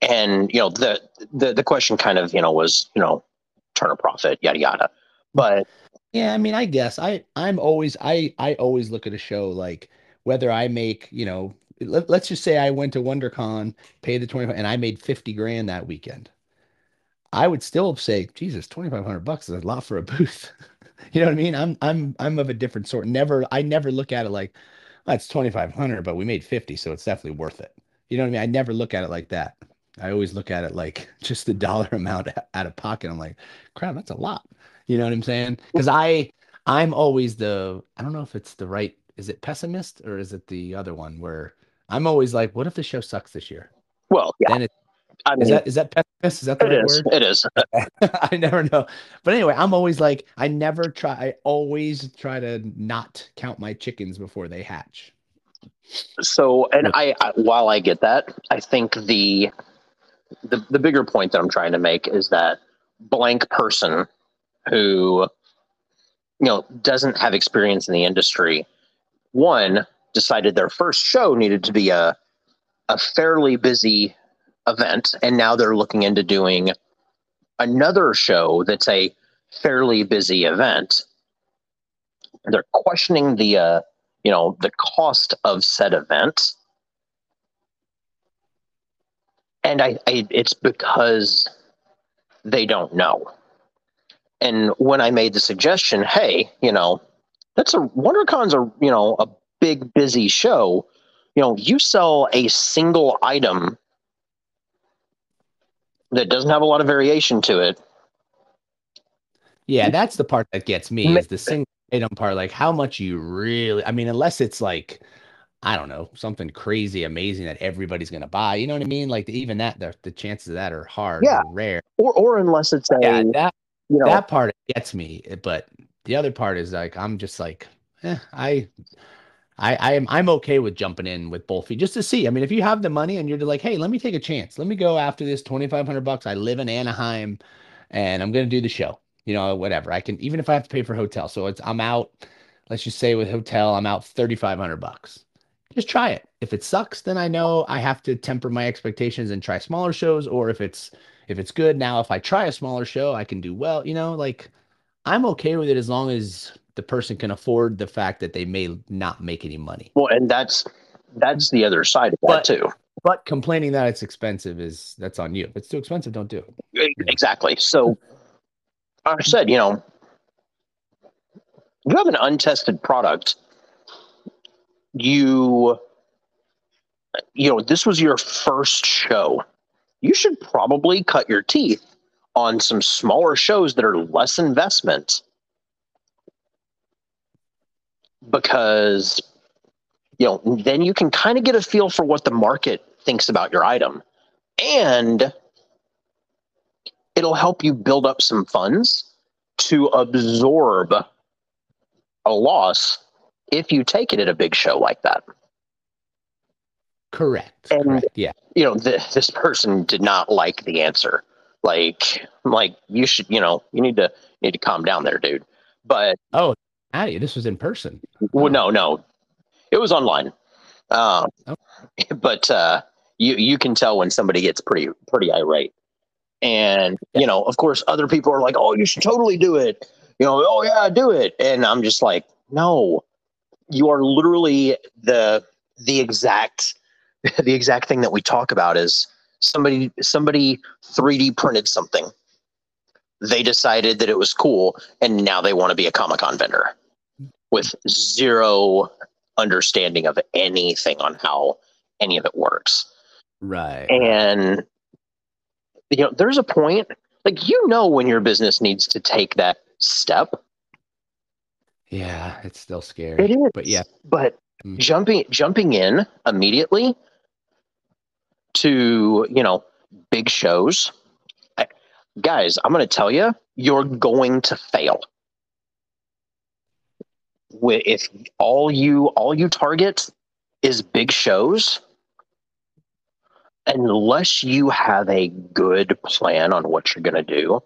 And you know, the the the question kind of, you know, was, you know, turn a profit, yada yada. But Yeah, I mean, I guess I I'm always I I always look at a show like whether I make, you know, let, let's just say I went to WonderCon, paid the 25 and I made 50 grand that weekend. I would still say, Jesus, 2500 bucks is a lot for a booth. you know what I mean? I'm I'm I'm of a different sort. Never I never look at it like that's 2500, but we made 50, so it's definitely worth it. You know what I mean? I never look at it like that. I always look at it like just the dollar amount out of pocket. I'm like, crap, that's a lot. You know what I'm saying? Because I I'm always the I don't know if it's the right is it pessimist or is it the other one where I'm always like, what if the show sucks this year? well, yeah, Then it I mean is that is that pessimist? Is that the right is. word? It is. I never know. But anyway, I'm always like, I never try I always try to not count my chickens before they hatch. So, and I, I, while I get that, I think the, the the bigger point that I'm trying to make is that blank person who, you know, doesn't have experience in the industry, one decided their first show needed to be a a fairly busy event, and now they're looking into doing another show that's a fairly busy event. They're questioning the uh, you know the cost of said event and I, I it's because they don't know and when i made the suggestion hey you know that's a wondercon's a you know a big busy show you know you sell a single item that doesn't have a lot of variation to it Yeah, that's the part that gets me is the single item part. Like how much you really, I mean, unless it's like, I don't know, something crazy, amazing that everybody's gonna buy. You know what I mean? Like even that, the, the chances of that are hard, Yeah. or rare. or or unless it's a Yeah, that you know that part gets me. But the other part is like I'm just like, eh, I I, I am I'm okay with jumping in with both feet just to see. I mean, if you have the money and you're like, hey, let me take a chance. Let me go after this 2500 bucks. I live in Anaheim and I'm gonna do the show. You know, whatever. I can even if I have to pay for hotel. So it's I'm out, let's just say with hotel, I'm out 3500 bucks. Just try it. If it sucks, then I know I have to temper my expectations and try smaller shows. Or if it's if it's good, now if I try a smaller show, I can do well. You know, like I'm okay with it as long as the person can afford the fact that they may not make any money. Well, and that's that's the other side of that But- too. But complaining that it's expensive is that's on you. If it's too expensive, don't do it. Exactly. So I said, you know, you have an untested product. You you know, this was your first show. You should probably cut your teeth on some smaller shows that are less investment because you know then you can kind of get a feel for what the market thinks about your item and it'll help you build up some funds to absorb a loss if you take it at a big show like that Correct. And- Correct. Yeah. you know th- this person did not like the answer like like you should you know you need to you need to calm down there dude but Oh, Addie, this was in person. well no no. It was online. Um Oh. but uh you you can tell when somebody gets pretty pretty irate. And you know of course other people are like oh you should totally do it. You know oh yeah do it. And i'm just like no. You are literally the the exact the exact thing that we talk about is somebody somebody 3d printed something. They decided that it was cool and now they want to be a comic-con vendor with zero understanding of anything on how any of it works Right. and you know there's a point like you know when your business needs to take that step Yeah, it's still scary. it is But yeah. but Mm. jumping jumping in immediately to you know big shows I, guys i'm going to tell you you're going to fail if all you all you target is big shows unless you have a good plan on what you're going to do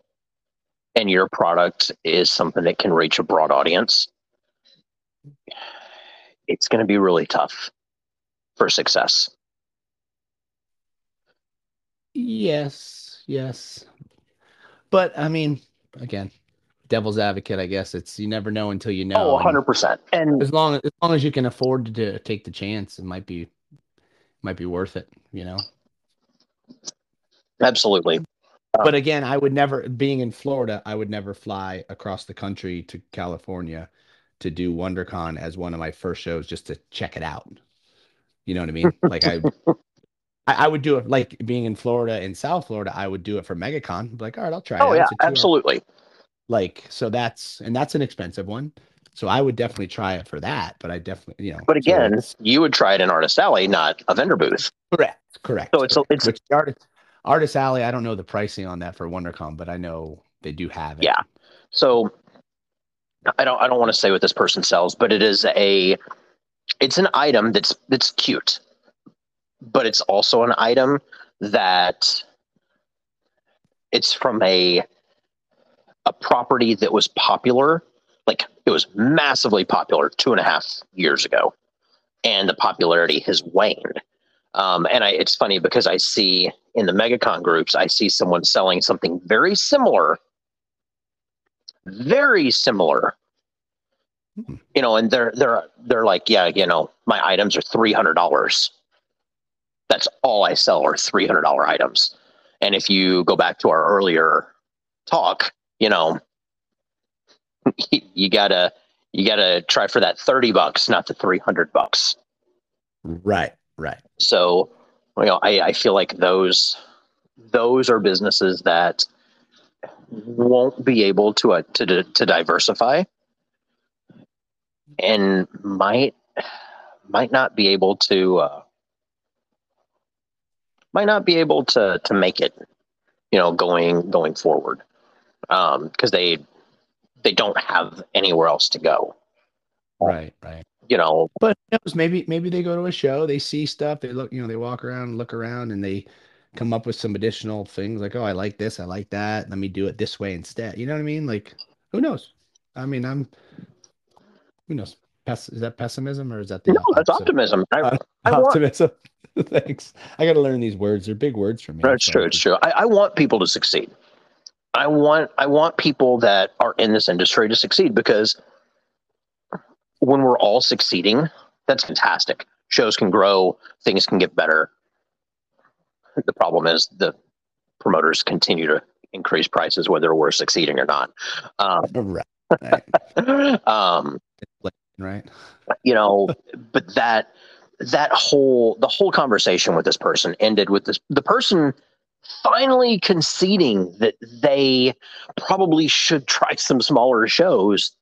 and your product is something that can reach a broad audience it's going to be really tough for success Yes, yes. But I mean, again, devil's advocate, I guess it's you never know until you know. oh 100% and As long as long as you can afford to take the chance, it might be might be worth it, you know. absolutely uh, But again, I would never being in Florida, I would never fly across the country to California to do WonderCon as one of my first shows just to check it out. You know what I mean? Like I I, would do it like being in Florida in South Florida, I would do it for MegaCon. Like, all right, I'll try oh, it. oh out. yeah absolutely like so that's and that's an expensive one. So i would definitely try it for that but i definitely you know but again it's- you would try it in artist alley not a vendor booth. Correct correct. So it's a- it's Which the artist artist alley i don't know the pricing on that for wondercon but i know they do have it. Yeah. so i don't i don't want to say what this person sells but it is a it's an item that's that's cute. But it's also an item that it's from a a property that was popular like it was massively popular two and a half years ago and the popularity has waned. Um, and I, it's funny because i see in the megacon groups i see someone selling something very similar very similar. You know and they're they're they're like yeah you know my items are $300 that's all i sell are $300 items. And if you go back to our earlier talk you know you gotta you gotta try for that 30 bucks not the 300 bucks. Right right. So you know I, I feel like those those are businesses that won't be able to uh, to to diversify and might might not be able to uh, might not be able to to make it you know going going forward um because they they don't have anywhere else to go right right you know, But knows, maybe maybe they go to a show, they see stuff, they look, you know, they walk around, look around, and they come up with some additional things like, oh, I like this, I like that. Let me do it this way instead. You know what I mean? Like, who knows? I mean, I'm who knows? Is that pessimism or is that the no, that's optimism. I, Uh, I want- optimism. Thanks. I got to learn these words. They're big words for me. It's so- true. It's true. I, I want people to succeed. I want I want people that are in this industry to succeed because when we're all succeeding, that's fantastic. Shows can grow, things can get better. The problem is the promoters continue to increase prices whether we're succeeding or not. Um, Right. Um, right. you know but that that whole the whole conversation with this person ended with this the person finally conceding that they probably should try some smaller shows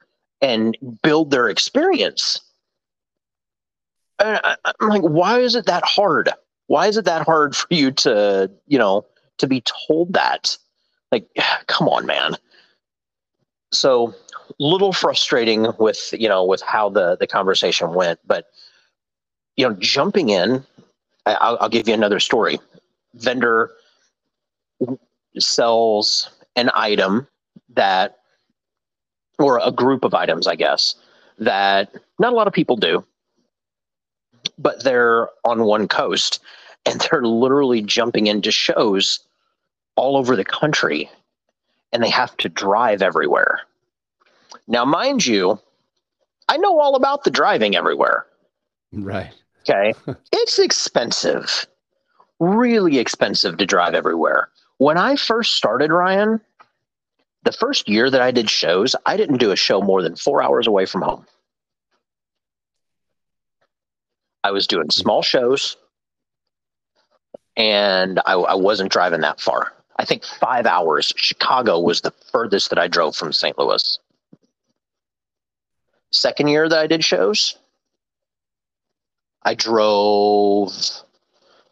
and build their experience. And I, i'm like why is it that hard? Why is it that hard for you to you know to be told that? Like come on man. So little frustrating with you know with how the the conversation went but you know jumping in I- I'll, I'll give you another story. Vendor sells an item that or a group of items i guess that not a lot of people do but they're on one coast and they're literally jumping into shows all over the country and they have to drive everywhere now, mind you, I know all about the driving everywhere. Right. Okay. it's expensive, really expensive to drive everywhere. When I first started, Ryan, the first year that I did shows, I didn't do a show more than four hours away from home. I was doing small shows and I, I wasn't driving that far. I think five hours. Chicago was the furthest that I drove from St. Louis second year that I did shows, I drove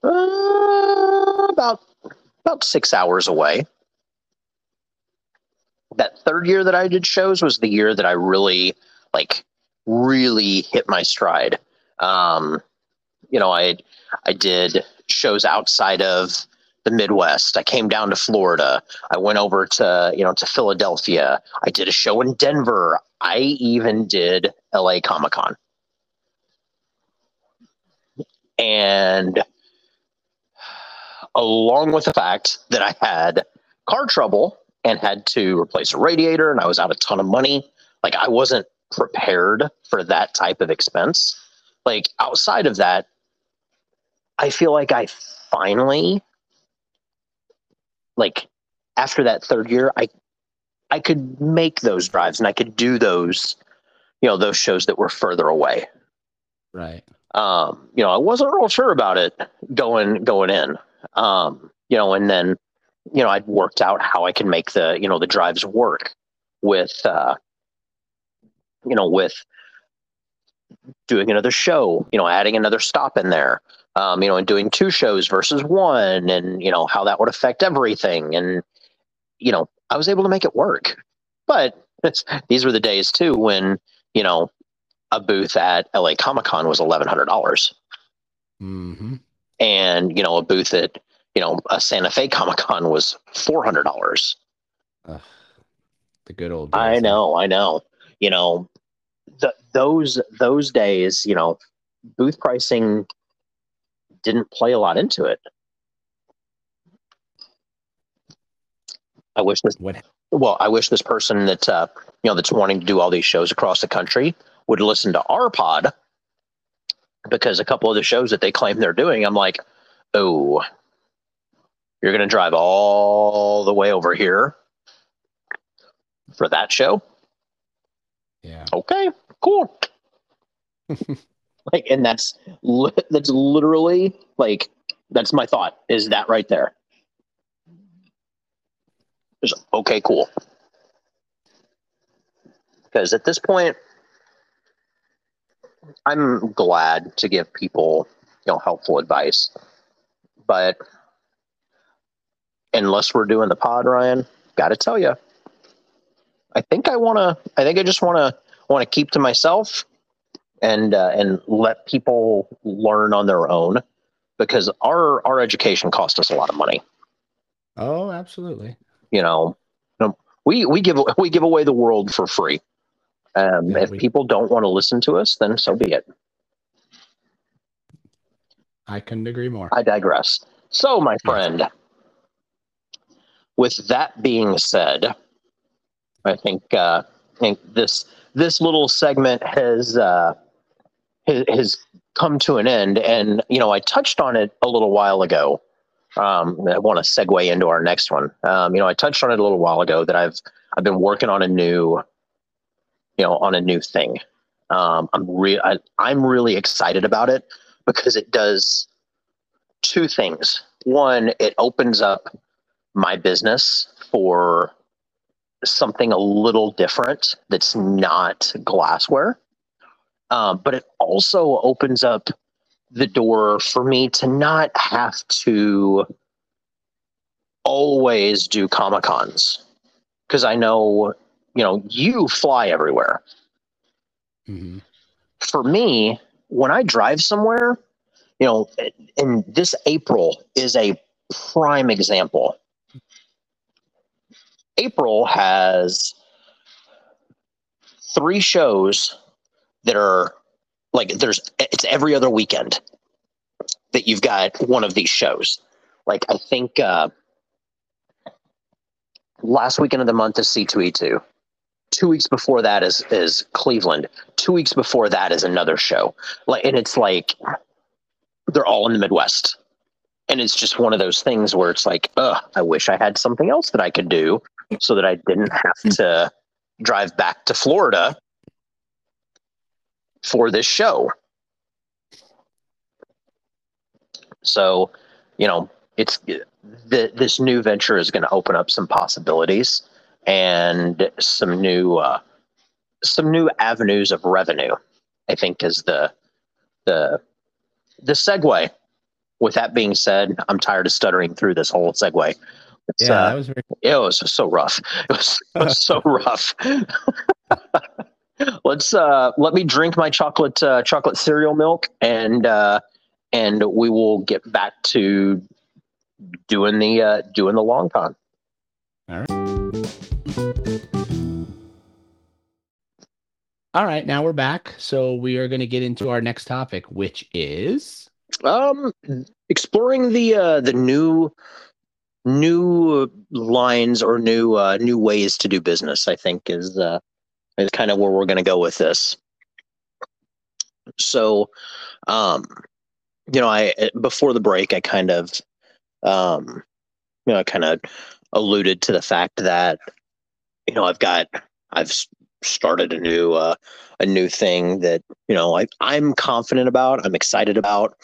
uh, about about six hours away. That third year that I did shows was the year that I really like really hit my stride. Um, you know, I I did shows outside of the Midwest. I came down to Florida. I went over to, you know, to Philadelphia. I did a show in Denver. I even did LA Comic Con. And along with the fact that I had car trouble and had to replace a radiator and I was out a ton of money, like I wasn't prepared for that type of expense. Like outside of that, I feel like I finally like after that third year, I I could make those drives and I could do those, you know, those shows that were further away. Right. Um, you know, I wasn't real sure about it going going in. Um, you know, and then, you know, I'd worked out how I can make the, you know, the drives work with uh, you know, with doing another show, you know, adding another stop in there. Um, you know, and doing two shows versus one and, you know, how that would affect everything. And, you know, I was able to make it work. But these were the days too when, you know, a booth at LA Comic Con was eleven hundred dollars, Mm-hmm. And you know, a booth at you know a Santa Fe Comic Con was four hundred dollars. The good old days. I know, I know. You know, the, those those days, you know, booth pricing didn't play a lot into it. I wish this What well, I wish this person that uh, you know that's wanting to do all these shows across the country would listen to our pod because a couple of the shows that they claim they're doing, I'm like, oh, you're going to drive all the way over here for that show? yeah. Okay, cool. like, and that's li- that's literally like that's my thought. Is that right there? Just, okay, cool. Because at this point, I'm glad to give people, you know, helpful advice. But unless we're doing the pod, Ryan, got to tell you, I think I want to. I think I just want to want to keep to myself and uh, and let people learn on their own because our our education cost us a lot of money. Oh, absolutely. You know, we we give we give away the world for free. Um, Yeah, if we- people don't want to listen to us, then so be it. I couldn't agree more. I digress. So, my friend, with that being said, I think uh, I think this this little segment has uh, has, has come to an end, and you know I touched on it a little while ago. Um, I want to segue into our next one. Um, you know, I touched on it a little while ago that I've I've been working on a new, you know, on a new thing. Um, I'm re- I, I'm really excited about it because it does two things. One, it opens up my business for something a little different that's not glassware. Um, but it also opens up the door for me to not have to always do Comic Cons. Because I know, you know, you fly everywhere. hmm For me, when I drive somewhere, you know, and this April is a prime example. April has three shows that are like there's it's every other weekend that you've got one of these shows. Like I think uh last weekend of the month is C2E2. Two weeks before that is is Cleveland. Two weeks before that is another show. Like and it's like they're all in the Midwest. And it's just one of those things where it's like, ugh, I wish I had something else that I could do so that I didn't have hmm. to drive back to Florida for this show. So, you know, it's the, this new venture is going to open up some possibilities and some new uh, some new avenues of revenue. I think is the the the segue. With that being said, I'm tired of stuttering through this whole segue. It's, Yeah, uh, that was very. it was so rough. It was, it was so rough. Let's uh, let me drink my chocolate uh, chocolate cereal milk, and uh, and we will get back to doing the uh, doing the long con. All right, now we're back. So we are going to get into our next topic, which is Um, exploring the uh, the new new lines or new uh, new ways to do business. I think is uh, is kind of where we're going to go with this. So, um, you know, I before the break, I kind of, um, you know, I kind of alluded to the fact that, you know, I've got I've started a new uh, a new thing that you know I I'm confident about. I'm excited about.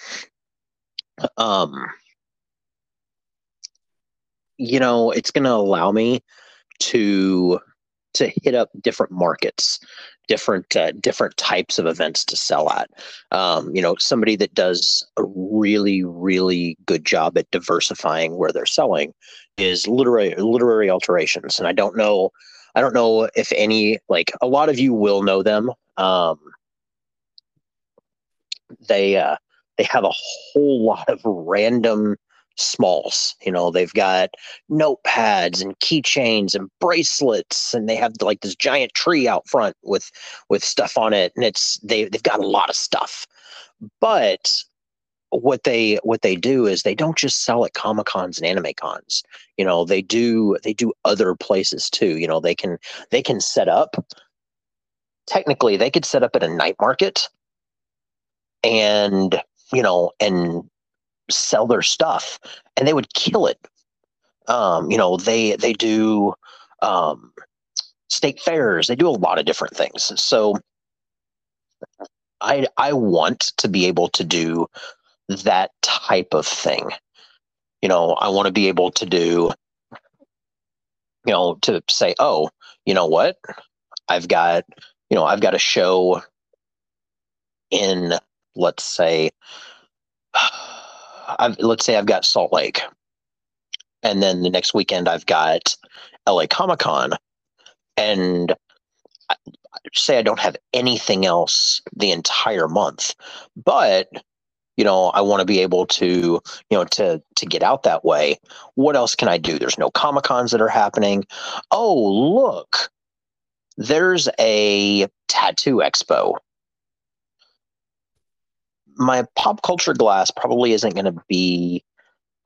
Um, you know, it's going to allow me to to hit up different markets, different uh, different types of events to sell at. Um, you know, somebody that does a really really good job at diversifying where they're selling is literary literary alterations, and I don't know. I don't know if any like a lot of you will know them. Um, they uh, they have a whole lot of random smalls. You know, they've got notepads and keychains and bracelets, and they have like this giant tree out front with with stuff on it, and it's they they've got a lot of stuff. But what they what they do is they don't just sell at comic cons and anime cons you know they do they do other places too. You know they can they can set up technically they could set up at a night market and you know and sell their stuff and they would kill it. Um you know they they do um state fairs. They do a lot of different things. So i i want to be able to do that type of thing. You know i want to be able to do you know to say oh you know what? I've got you know i've got a show in let's say I've, let's say I've got Salt Lake, and then the next weekend I've got LA Comic Con, and I, say I don't have anything else the entire month, but you know, I want to be able to, you know, to to get out that way. What else can I do? There's no Comic Cons that are happening. Oh, look, there's a tattoo expo. My pop culture glass probably isn't going to be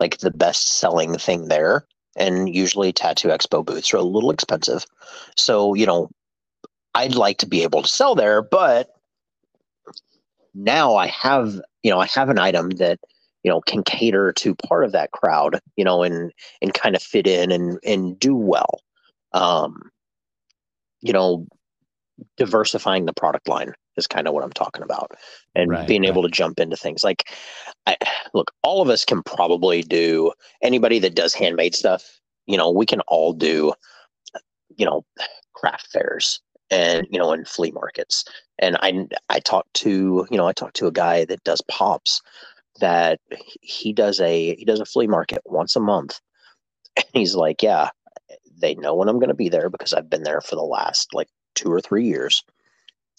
like the best selling thing there. And usually tattoo expo booths are a little expensive. So, you know, I'd like to be able to sell there, but now I have, you know, I have an item that, you know, can cater to part of that crowd, you know, and and kind of fit in and and do well. Um, you know, diversifying the product line is kind of what I'm talking about, and Right, being right. able to jump into things like, I, look, all of us can probably do. Anybody that does handmade stuff, you know, we can all do, you know, craft fairs and you know, and flea markets. And I I talked to you know I talked to a guy that does pops that he does a he does a flea market once a month, and he's like, yeah, they know when I'm going to be there because I've been there for the last like two or three years.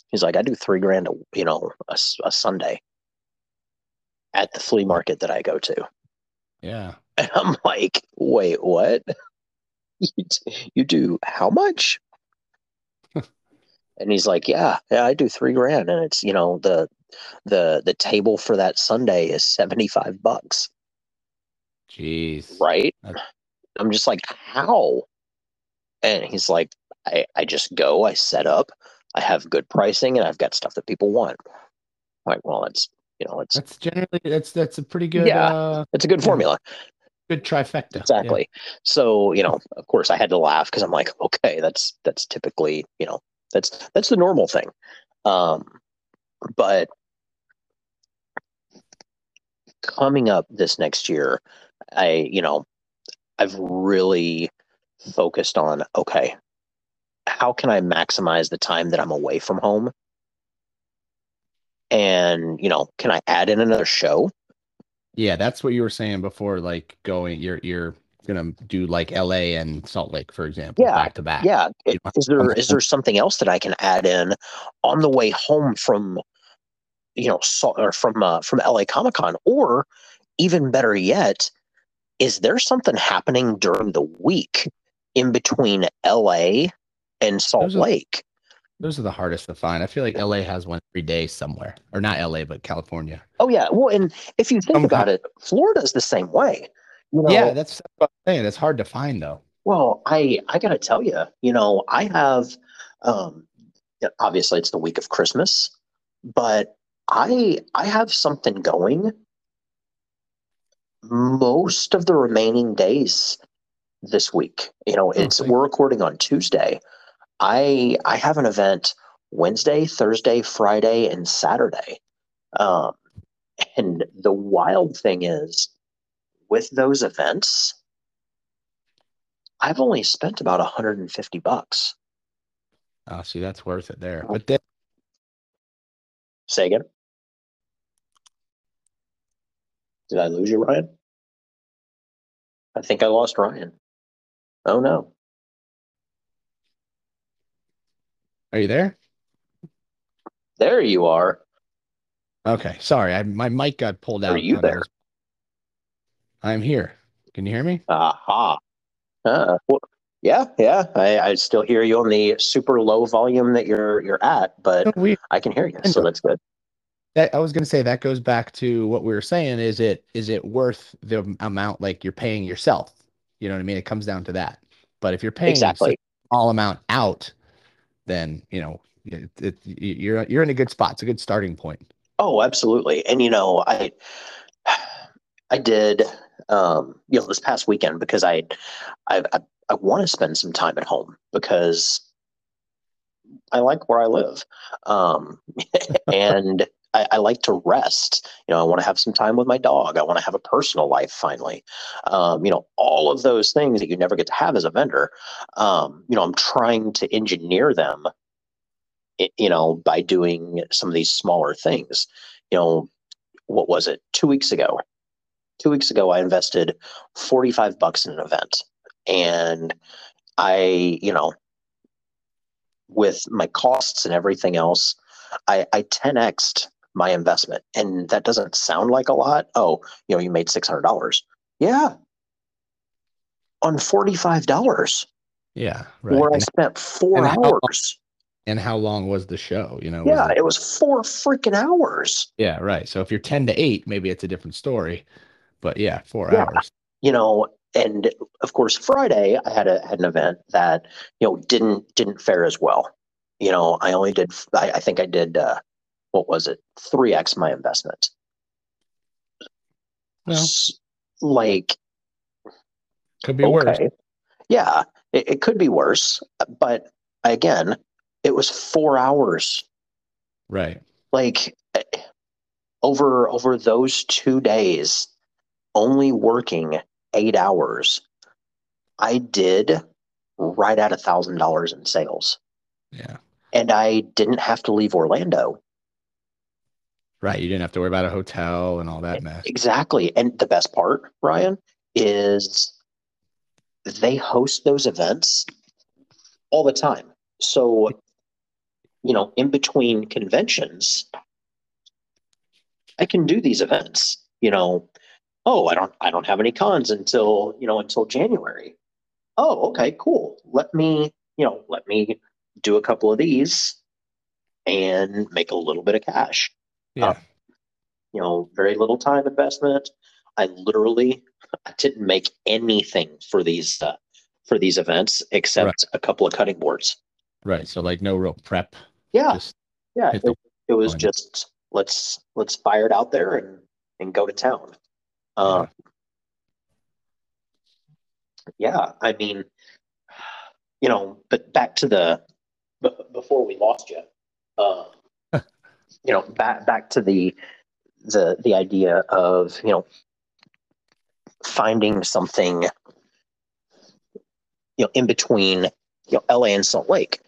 He's like, I do three grand, a, you know, a, a Sunday at the flea market that I go to. Yeah. And I'm like, wait, what? you, you do how much? And he's like, yeah, yeah, I do three grand, and it's you know the the the table for that Sunday is seventy five bucks, Jeez. right? That's- I'm just like, how? And he's like, I I just go, I set up, I have good pricing, and I've got stuff that people want. I'm like, well, it's you know, it's That's generally that's that's a pretty good Yeah. uh it's a good formula. good trifecta. Yeah. Exactly. So, you know, of course I had to laugh because I'm like, okay, that's that's typically, you know, that's that's the normal thing. Um but coming up this next year, I, you know, I've really focused on okay, how can I maximize the time that I'm away from home? And, you know, can I add in another show? Yeah, that's what you were saying before, like going you're you're gonna do like LA and Salt Lake, for example, Yeah, back to back. yeah know, is there there something else that i can add in on the way home from you know so, or from uh, from la comic con or even better yet is there something happening during the week in between la and salt Those are- lake Those are the hardest to find. I feel like LA has one every day somewhere. Or not LA, but California. oh yeah well and if you think about it florida's the same way you know, yeah, that's what I'm saying. It's hard to find though. Well, I I gotta tell you, you know, I have, um, obviously it's the week of Christmas, but I I have something going most of the remaining days this week. You know, it's thank- we're recording on Tuesday. I I have an event Wednesday, Thursday, Friday, and Saturday. Um, and the wild thing is, with those events, I've only spent about 150 bucks. Oh, see, that's worth it there. But then Say again. Did I lose you, Ryan? I think I lost Ryan. Oh no. are you there? There you are. Okay, sorry. I my mic got pulled out. Are you there? I'm here. Can you hear me? Aha. Uh, well, yeah, yeah. I, I still hear you on the super low volume that you're you're at, but I can hear you, so that's good. that I was gonna say that goes back to what we were saying. Is it is it worth the amount like you're paying yourself? You know what I mean? It comes down to that. But if you're paying Exactly. such a small amount out, then you know it, it, you're you're in a good spot. It's a good starting point. Oh, absolutely. And you know, I I did um, you know, this past weekend because I I I, I want to spend some time at home because I like where I live. Um, and I, I like to rest. You know, I want to have some time with my dog. I want to have a personal life finally. Um, you know, all of those things that you never get to have as a vendor. Um, you know, I'm trying to engineer them you know, by doing some of these smaller things. You know, what was it? Two weeks ago. Two weeks ago, I invested 45 bucks in an event. And I, you know, with my costs and everything else, I, I 10xed my investment. And that doesn't sound like a lot. Oh, you know, you made $600. Yeah. On $45, Yeah. Right. where I spent four and how hours. and how long was the show? You know? was Yeah, it- it was four freaking hours. yeah. Right. So if you're 10 to 8, maybe it's a different story. But yeah, four Yeah. hours. you know and of course friday i had a had an event that you know didn't didn't fare as well you know i only did i, I think i did uh what was it 3x my investment Well, like could be worse. yeah it, it could be worse but again it was four hours Right. like eh, over over those two days only working eight hours i did right at a thousand dollars in sales Yeah. and i didn't have to leave orlando Right. You didn't have to worry about a hotel and all that mess. exactly and the best part ryan is they host those events all the time so you know in between conventions i can do these events you know oh i don't i don't have any cons until you know until january oh okay cool let me you know let me do a couple of these and make a little bit of cash Yeah. you know very little time investment i literally i didn't make anything for these uh, for these events except Right. a couple of cutting boards Right. So like no real prep. yeah Just yeah it, it was line. just let's let's fire it out there and and go to town uh, yeah. I mean you know but back to the b- before we lost you uh, you know back back to the the the idea of you know finding something you know in between you know LA and Salt Lake.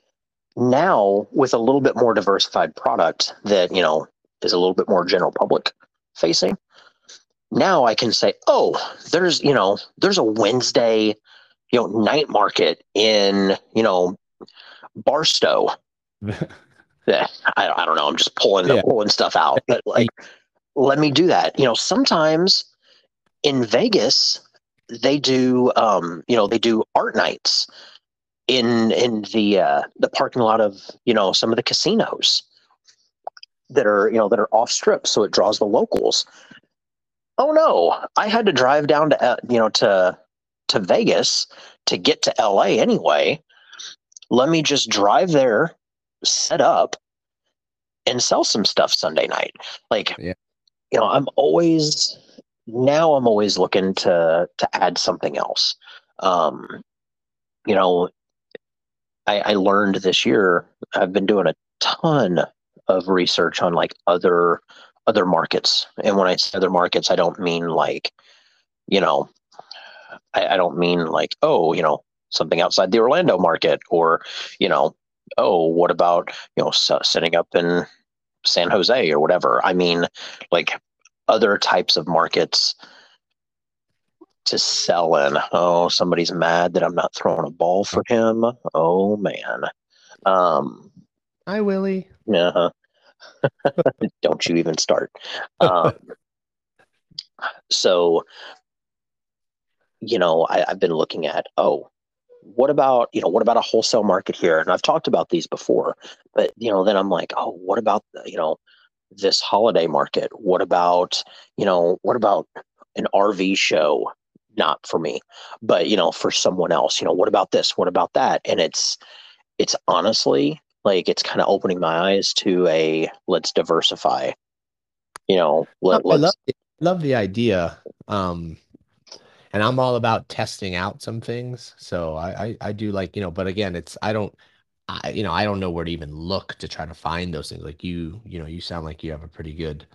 Now with a little bit more diversified product that you know is a little bit more general public facing now I can say oh there's you know there's a Wednesday you know night market in you know Barstow yeah, I, I don't know. I'm just pulling Yeah. pulling stuff out, but like, let me do that. You know, sometimes in Vegas they do, um, you know, they do art nights in in the uh, the parking lot of you know some of the casinos that are you know that are off strip, so it draws the locals. Oh no, I had to drive down to uh, you know to to Vegas to get to LA anyway. Let me just drive there set up and sell some stuff Sunday night. Like, Yeah. you know, I'm always now I'm always looking to to add something else. Um, you know, I, I learned this year. I've been doing a ton of research on like other other markets, and when I say other markets, I don't mean like, you know, I, I don't mean like oh, you know, something outside the Orlando market or you know oh, what about you know setting up in San Jose or whatever? I mean, like other types of markets to sell in. Oh, somebody's mad that I'm not throwing a ball for him. Oh man. Um, Hi, Willie. yeah. Don't you even start. Um, so, you know, I, I've been looking at, oh, what about, you know, what about a wholesale market here? And I've talked about these before, but, you know, then I'm like, oh, what about, you know, this holiday market? What about, you know, what about an RV show? Not for me, but, you know, for someone else, you know, what about this? What about that? And it's, it's honestly like it's kind of opening my eyes to a let's diversify you know let, I love let's the, love the idea. Um, and I'm all about testing out some things. So I, I, I do like, you know, but again, it's, I don't, I, you know, I don't know where to even look to try to find those things. Like you, you know, you sound like you have a pretty good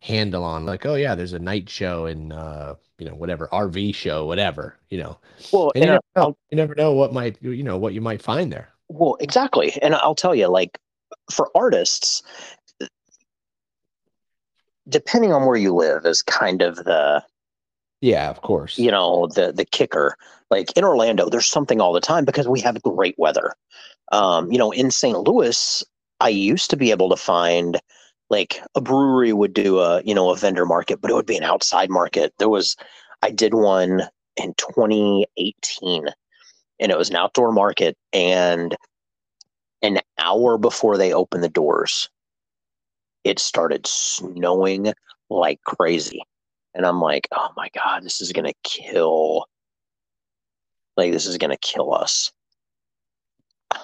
handle on like, oh yeah, there's a night show and, uh, you know, whatever RV show, whatever, you know, well and you never know, you never know what might, you know, what you might find there. Well exactly. And i'll tell you like for artists depending on where you live is kind of the Yeah, of course. you know the the kicker. Like in orlando there's something all the time because we have great weather. Um you know in st louis i used to be able to find like a brewery would do a you know a vendor market but it would be an outside market. There was i did one in 2018 and it was an outdoor market and an hour before they opened the doors it started snowing like crazy and I'm like, oh my god, this is gonna kill. Like this is gonna kill us.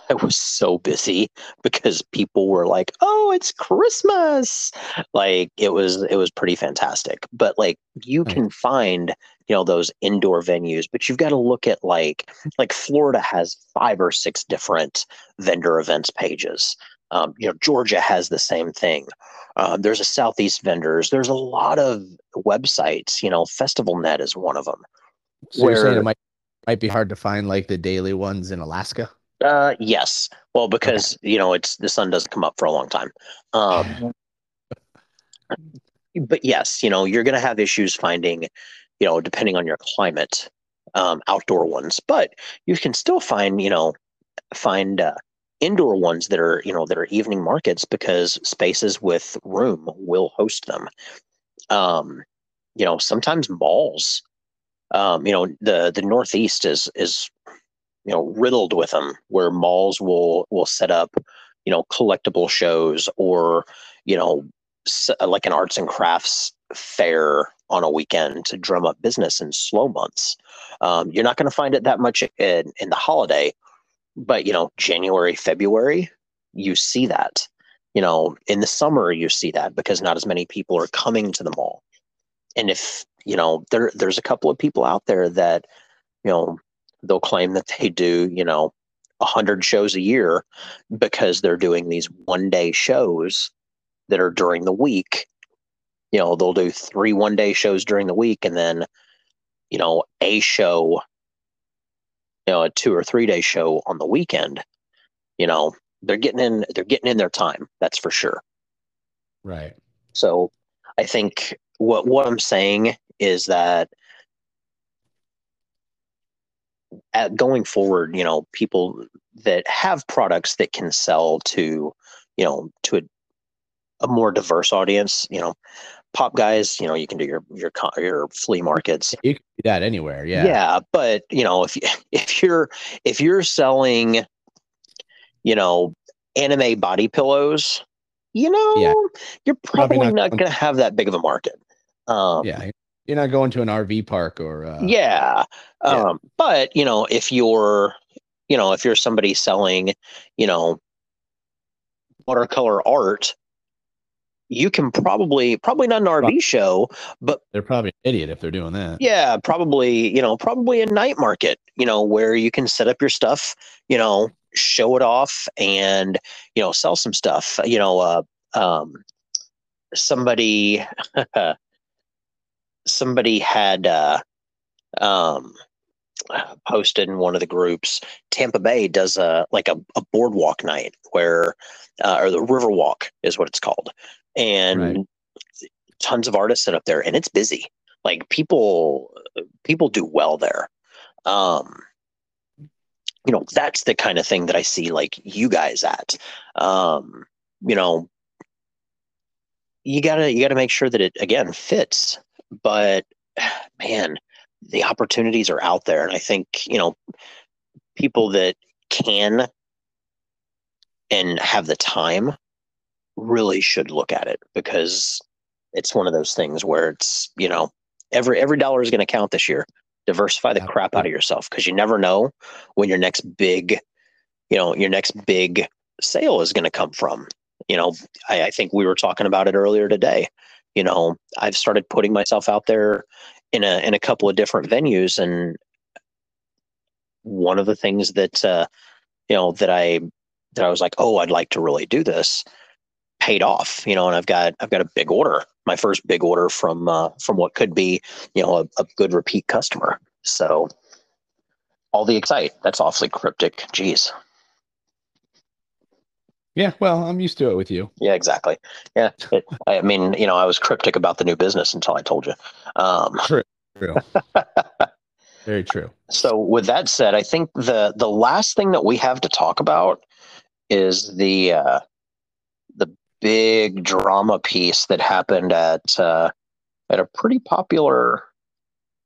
I was so busy because people were like, "Oh, it's Christmas!" Like it was, it was pretty fantastic. But like, you can find, you know, those indoor venues, but you've got to look at like, like Florida has five or six different vendor events pages. Um, you know, Georgia has the same thing. Uh, there's a Southeast vendors. There's a lot of websites. You know, Festival Net is one of them. So you're saying where- it might might be hard to find like the daily ones in Alaska? Uh, yes. Well, because you know it's the sun doesn't come up for a long time. Um, but yes, you know you're going to have issues finding, you know, depending on your climate, um, outdoor ones. But you can still find, you know, find uh, indoor ones that are, you know, that are evening markets because spaces with room will host them. Um, you know, sometimes malls. Um, you know, the the Northeast is is you know riddled with them where malls will will set up you know collectible shows or you know like an arts and crafts fair on a weekend to drum up business in slow months. Um, you're not going to find it that much in, in the holiday but you know january february you see that. You know in the summer you see that because not as many people are coming to the mall. And if you know there there's a couple of people out there that you know they'll claim that they do, you know, 100 shows a year because they're doing these one day shows that are during the week. You know, they'll do three one day shows during the week and then, you know, a show, you know, a two or three day show on the weekend. You know, they're getting in they're getting in their time, that's for sure. Right. So I think what what I'm saying is that at going forward, you know, people that have products that can sell to, you know, to a, a more diverse audience, you know, pop guys, you know, you can do your your your flea markets. You can do that anywhere. Yeah. Yeah, but you know, if you, if you're if you're selling, you know, anime body pillows, you know, Yeah. you're Probably probably, not not to have that big of a market. Um, Yeah. You're not going to an RV park or uh, yeah. Yeah. Um, but you know, if you're, you know, if you're somebody selling, you know, watercolor art, you can probably probably not an RV show, but they're probably an idiot if they're doing that. yeah, probably, you know, probably a night market, you know, where you can set up your stuff, you know, show it off and, you know, sell some stuff. You know, uh um somebody somebody had uh um posted in one of the groups tampa bay does a like a, a boardwalk night where uh, or the river walk is what it's called. And Right. tons of artists sit up there and it's busy. Like people people do well there. Um you know that's the kind of thing that i see like you guys at. Um you know you gotta you gotta make sure that it again fits but man the opportunities are out there. And i think you know people that can and have the time really should look at it because it's one of those things where it's you know every every dollar is going to count this year. Diversify the crap out of yourself because you never know when your next big you know your next big sale is going to come from. You know I, I think we were talking about it earlier today you know i've started putting myself out there in a in a couple of different venues. And one of the things that uh you know that i that i was like oh i'd like to really do this paid off you know and i've got i've got a big order my first big order from uh from what could be you know a, a good repeat customer. So all the excite that's awfully cryptic. Jeez Yeah. Well, I'm used to it with you. yeah exactly yeah it, i mean you know i was cryptic about the new business until i told you um True. True. Very true. So with that said, I think the the last thing that we have to talk about is the uh, the big drama piece that happened at uh, at a pretty popular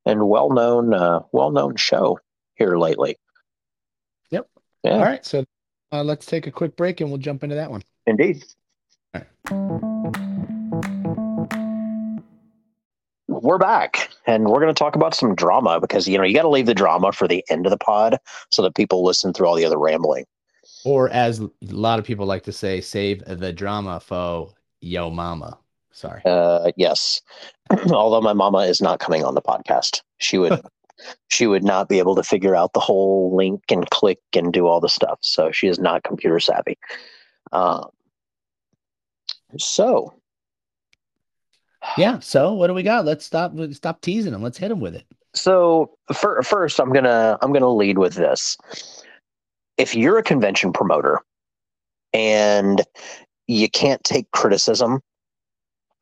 and well known uh, well known show here lately. Yep. Yeah. All right. So uh, let's take a quick break and we'll jump into that one. Indeed. We're back and we're going to talk about some drama because, you know, you got to leave the drama for the end of the pod so that people listen through all the other rambling. Or as a lot of people like to say, save the drama for yo mama. Sorry. Uh, yes. Although my mama is not coming on the podcast. She would she would not be able to figure out the whole link and click and do all the stuff. So she is not computer savvy. Um, so Yeah. So what do we got? Let's stop stop teasing them. Let's hit them with it. so for, first i'm gonna i'm gonna lead with this if you're a convention promoter and you can't take criticism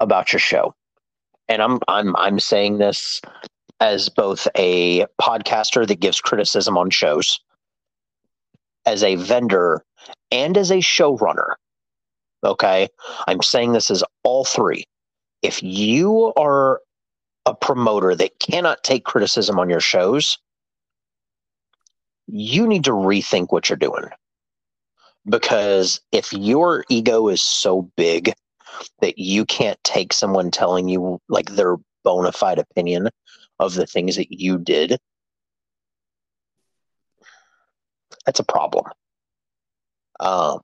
about your show and i'm i'm i'm saying this as both a podcaster that gives criticism on shows as a vendor and as a showrunner okay i'm saying this as all three if you are a promoter that cannot take criticism on your shows, you need to rethink what you're doing. Because if your ego is so big that you can't take someone telling you like their bona fide opinion of the things that you did, that's a problem. Um,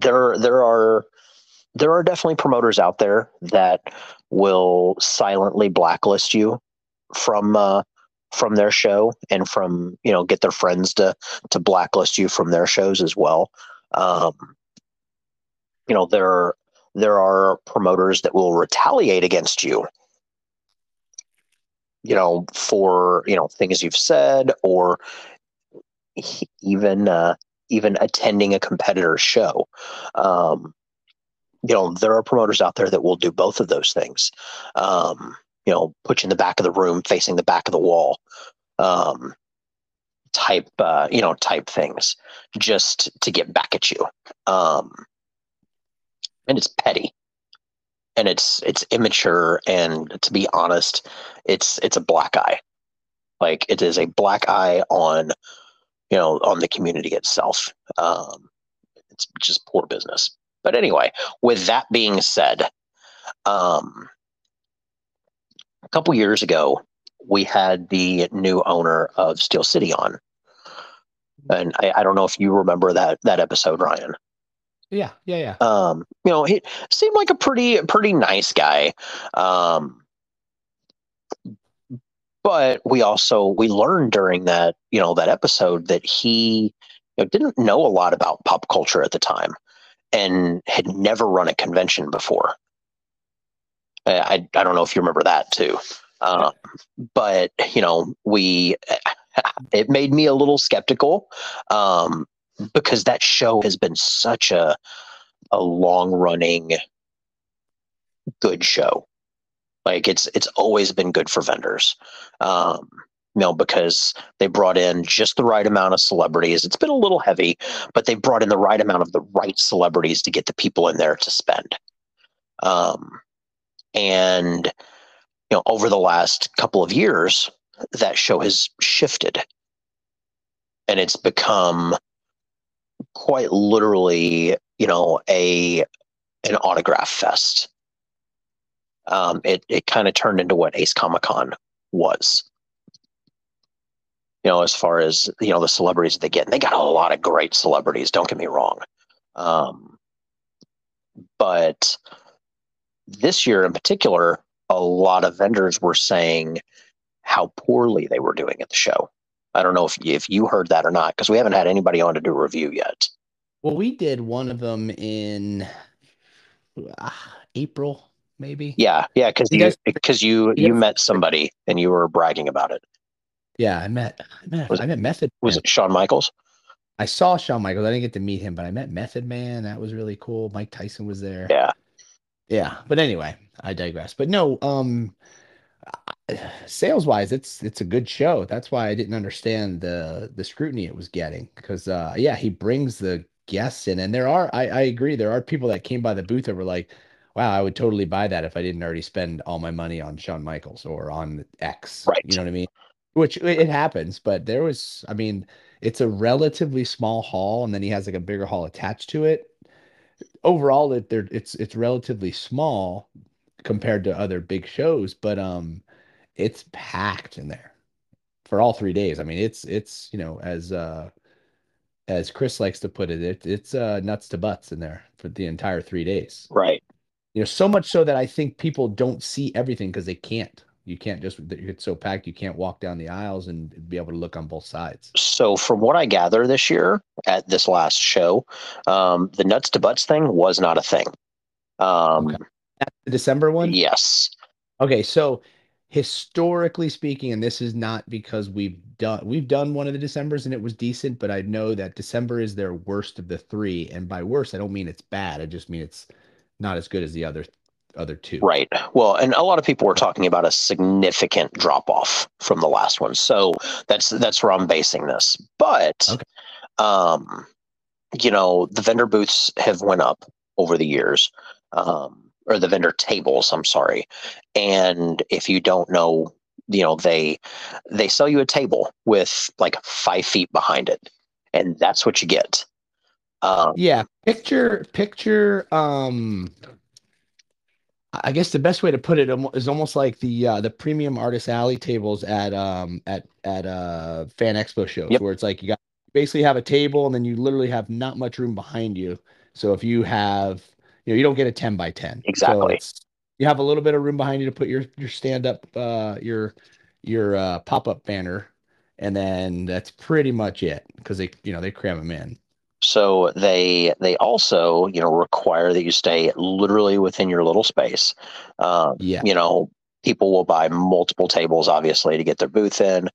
there, there are there are definitely promoters out there that will silently blacklist you from uh, from their show and from you know get their friends to to blacklist you from their shows as well. Um, you know there there are promoters that will retaliate against you. You know for you know things you've said or even uh, even attending a competitor's show. Um, you know, there are promoters out there that will do both of those things. Um, you know, put you in the back of the room, facing the back of the wall, um, type, uh, you know, type things, just to get back at you. Um, and it's petty, and it's it's immature, and to be honest, it's it's a black eye. Like it is a black eye on, you know, on the community itself. Um, it's just poor business. But anyway, with that being said, um, a couple years ago, we had the new owner of Steel City on. And I, I don't know if you remember that that episode, Ryan. Yeah. Yeah. Yeah. Um, you know, he seemed like a pretty pretty nice guy. Um, but we also we learned during that you know that episode that he you know, didn't know a lot about pop culture at the time and had never run a convention before. I, I, don't know if you remember that too. Uh, but, you know, we, it made me a little skeptical um, because that show has been such a, a long running good show. Like it's, it's always been good for vendors. Um, you know, because they brought in just the right amount of celebrities. It's been a little heavy, but they brought in the right amount of the right celebrities to get the people in there to spend. Um, and you know, over the last couple of years, that show has shifted, and it's become quite literally, you know, a an autograph fest. Um, it it kind of turned into what Ace Comic Con was you know, as far as you know the celebrities that they get. And they got a lot of great celebrities. Don't get me wrong, um, but this year in particular, a lot of vendors were saying how poorly they were doing at the show. I don't know if if you heard that or not because we haven't had anybody on to do a review yet. Well, we did one of them in uh, April, maybe. Yeah, yeah, because You because you you you met somebody and you were bragging about it. Yeah, I met. I met. Was- I met Method. Was it Shawn Michaels? I saw Shawn Michaels. I didn't get to meet him, but I met Method Man. That was really cool. Mike Tyson was there. Yeah. Yeah, but anyway, I digress. But no, um, sales wise, it's it's a good show. That's why I didn't understand the the scrutiny it was getting because uh, yeah, he brings the guests in, and there are I, I agree there are people that came by the booth that were like, wow, I would totally buy that if I didn't already spend all my money on Shawn Michaels or on X. Right. You know what I mean? Which it happens, but there was, I mean, it's a relatively small hall, and then he has like a bigger hall attached to it. Overall, it there it's it's relatively small compared to other big shows, but um, it's packed in there for all three days. I mean, it's it's you know as uh as Chris likes to put it, it it's uh nuts to butts in there for the entire three days. Right. You know, so much so that I think people don't see everything because they can't. You can't just it's so packed you can't walk down the aisles and be able to look on both sides. So, from what I gather this year at this last show, um, the nuts to butts thing was not a thing. Um, Okay. The December one? Yes. Okay, so historically speaking, and this is not because we've done we've done one of the Decembers and it was decent, but I know that December is their worst of the three. And by worst, I don't mean it's bad. I just mean it's not as good as the other other two. Right. Well, and a lot of people were talking about a significant drop off from the last one. So that's that's where I'm basing this. But Okay. um, you know, the vendor booths have went up over the years. Um, or the vendor tables, I'm sorry. And if you don't know, you know, they they sell you a table with like five feet behind it. And that's what you get. Um, Yeah, picture picture um I guess the best way to put it is almost like the uh the premium artist alley tables at um at at uh fan expo shows Yep. where it's like you got basically have a table and then you literally have not much room behind you. So if you have you know you don't get a 10 by 10. Exactly. it's you have a little bit of room behind you to put your your stand up uh your your uh pop-up banner and then that's pretty much it because they you know they cram them in. So they they also you know require that you stay literally within your little space. Um, Yeah. You know, people will buy multiple tables obviously to get their booth in,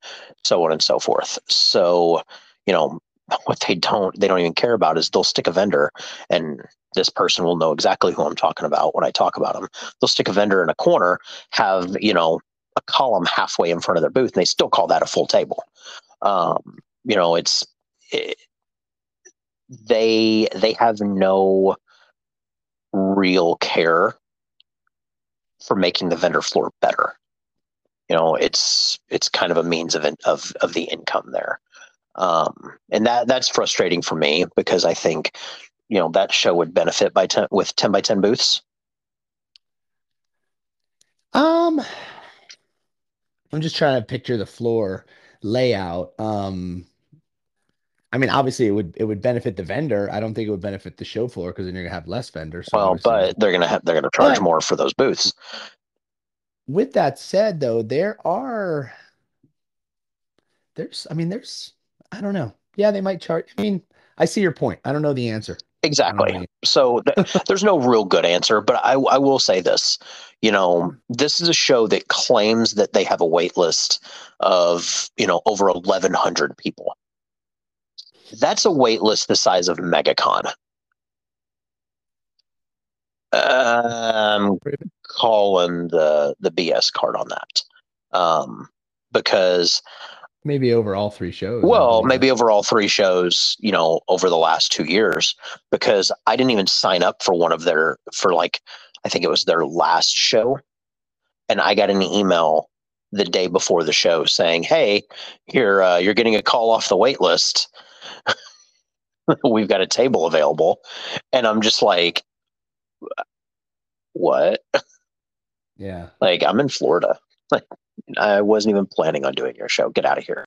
so on and so forth. So you know what they don't they don't even care about is they'll stick a vendor and this person will know exactly who I'm talking about when I talk about them. They'll stick a vendor in a corner, have you know a column halfway in front of their booth, and they still call that a full table. Um, you know, it's it, they they have no real care for making the vendor floor better. You know, it's it's kind of a means of of of the income there, um, and that that's frustrating for me because I think you know that show would benefit by ten with ten by ten booths. Um, I'm just trying to picture the floor layout. Um, I mean, obviously it would it would benefit the vendor. I don't think it would benefit the show floor because then you're gonna have less vendors. So Well, but they're gonna have they're gonna charge But- more for those booths. with that said, though, there are there's I mean, there's I don't know. Yeah, they might charge. I mean, I see your point. I don't know the answer. Know Exactly. the- So th- there's no real good answer, but I, I will say this. You know, this is a show that claims that they have a wait list of, you know, over 1,100 people. That's a wait list the size of MegaCon. Um, calling the the BS card on that, um, because Maybe over all three shows. Well, maybe over all three shows, you know, over the last two years, because I didn't even sign up for one of their for like I think it was their last show, and I got an email the day before the show saying, "Hey, you're uh, you're getting a call off the wait list. We've got a table available," and I'm just like, "What? Yeah. Like I'm in Florida. Like I wasn't even planning on doing your show. Get out of here.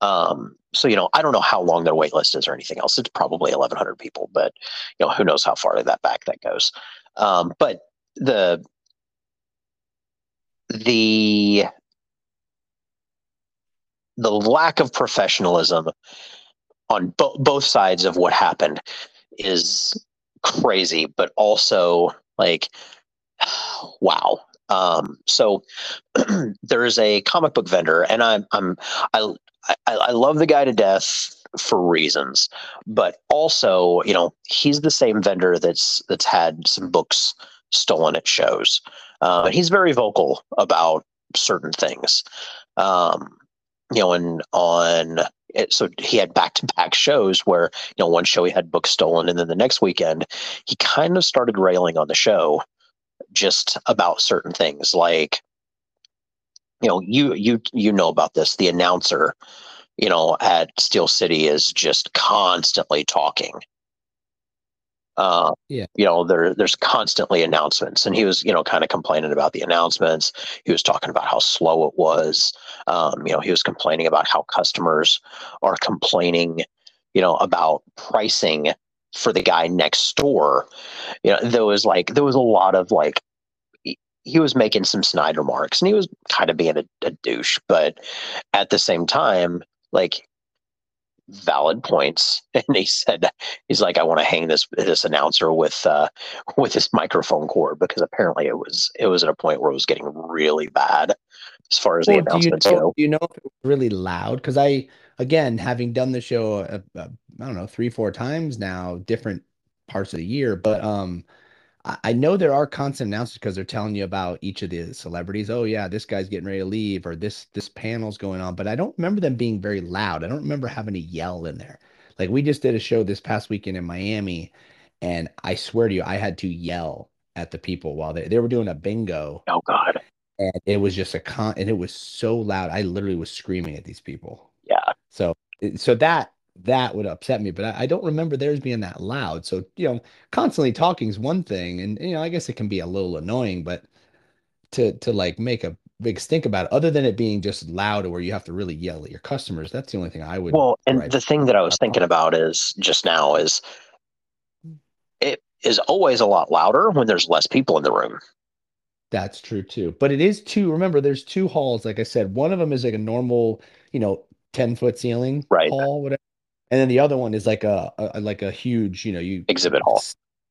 Um, so you know, I don't know how long their wait list is or anything else. It's probably 1,100 people, but you know, who knows how far that back that goes. Um, but the the the lack of professionalism on bo- both sides of what happened is crazy, but also like, wow. Um, so there is a comic book vendor, and I'm I'm I, I I love the guy to death for reasons, but also you know he's the same vendor that's that's had some books stolen at shows. Uh, and he's very vocal about certain things. Um, you know, and on it, so he had back to back shows where you know one show he had books stolen, and then the next weekend he kind of started railing on the show just about certain things, like you know you you you know about this. The announcer, you know, at Steel City is just constantly talking uh, yeah. You know, there there's constantly announcements, and he was, you know, kind of complaining about the announcements. He was talking about how slow it was. Um, you know, he was complaining about how customers are complaining, you know, about pricing for the guy next door. You know, there was like there was a lot of like he was making some snide remarks and he was kind of being a, a douche, but at the same time, like valid points and he said he's like i want to hang this this announcer with uh with this microphone cord because apparently it was it was at a point where it was getting really bad as far as well, the announcements do you know, go do you know if it was really loud because i again having done the show uh, uh, i don't know three four times now different parts of the year but um I know there are constant announcements because they're telling you about each of the celebrities. Oh yeah, this guy's getting ready to leave, or this this panel's going on. But I don't remember them being very loud. I don't remember having to yell in there. Like we just did a show this past weekend in Miami, and I swear to you, I had to yell at the people while they they were doing a bingo. Oh God! And it was just a con, and it was so loud. I literally was screaming at these people. So so that that would upset me, but I, I, don't remember theirs being that loud. So, you know, constantly talking is one thing. And, you know, I guess it can be a little annoying, but to, to like make a big stink about it, other than it being just loud or where you have to really yell at your customers, that's the only thing I would. Well, and the thing that I was thinking about is just now is it is always a lot louder when there's less people in the room. That's true too. But it is two. Remember, there's two halls. Like I said, one of them is like a normal, you know, 10 foot ceiling right. hall, whatever. And then the other one is like a, a like a huge, you know, you exhibit hall,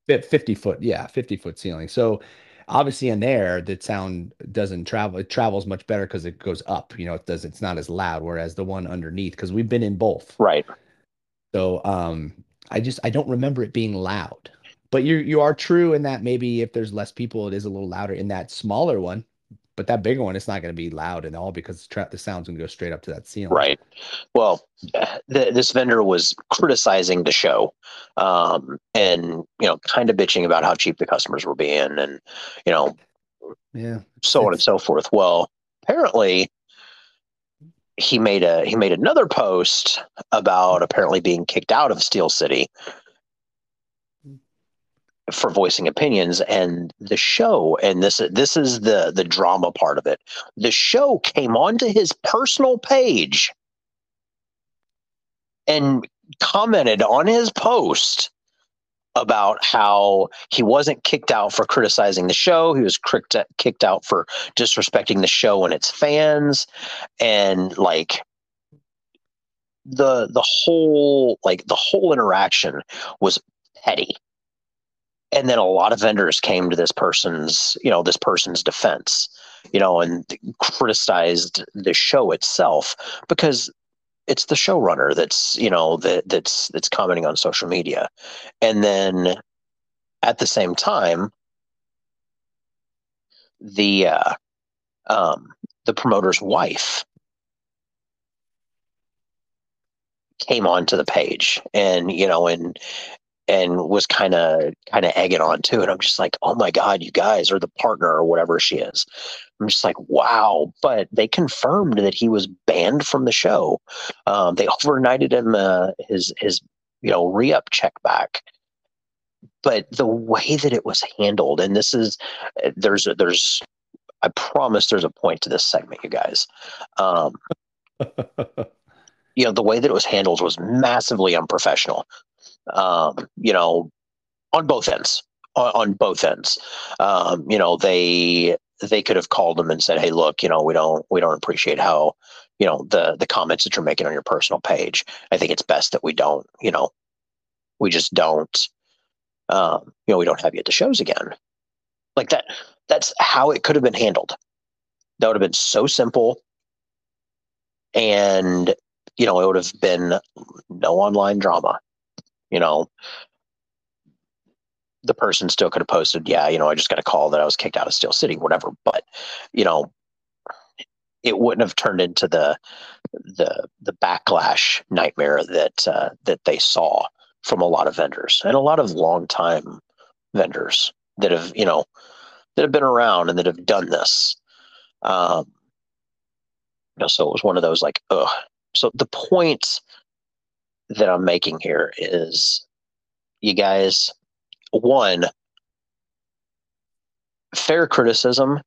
fifty foot, yeah, fifty foot ceiling. So obviously in there the sound doesn't travel it travels much better because it goes up you know it does it's not as loud whereas the one underneath because we've been in both. Right. So um i just i don't remember it being loud. But you you are true in that maybe if there's less people it is a little louder in that smaller one but that bigger one, it's not going to be loud at all because tra- the sound's going to go straight up to that ceiling. Right. Well, the, this vendor was criticizing the show, um, and you know, kind of bitching about how cheap the customers were being, and you know, yeah, so on and so forth. Well, apparently, he made a he made another post about apparently being kicked out of Steel City for voicing opinions and the show and this this is the the drama part of it. The show came onto his personal page and commented on his post about how he wasn't kicked out for criticizing the show. He was kicked kicked out for disrespecting the show and its fans. And like the the whole like the whole interaction was petty and then a lot of vendors came to this person's you know this person's defense you know and criticized the show itself because it's the showrunner that's you know that that's that's commenting on social media. And then at the same time the uh, um, the promoter's wife came onto the page and you know and and was kind of kind of egging on too. And I'm just like, oh my god, you guys are the partner or whatever she is. I'm just like, wow. But they confirmed that he was banned from the show. Um, they overnighted him uh, his his you know re-up check back. But the way that it was handled, and this is there's there's I promise there's a point to this segment, you guys. Um, you know, the way that it was handled was massively unprofessional um, you know, on both ends. On, on both ends, um, you know, they they could have called them and said, "Hey, look, you know, we don't we don't appreciate how, you know, the the comments that you're making on your personal page. I think it's best that we don't, you know, we just don't, um, you know, we don't have you at the shows again." Like that. That's how it could have been handled. That would have been so simple, and you know, it would have been no online drama you know, the person still could have posted, yeah, you know, I just got a call that I was kicked out of Steel City, whatever. But, you know, it wouldn't have turned into the the the backlash nightmare that uh, that they saw from a lot of vendors and a lot of long time vendors that have you know that have been around and that have done this. Um, you know, so it was one of those like, ugh. So the point that I'm making here is, you guys, one, fair criticism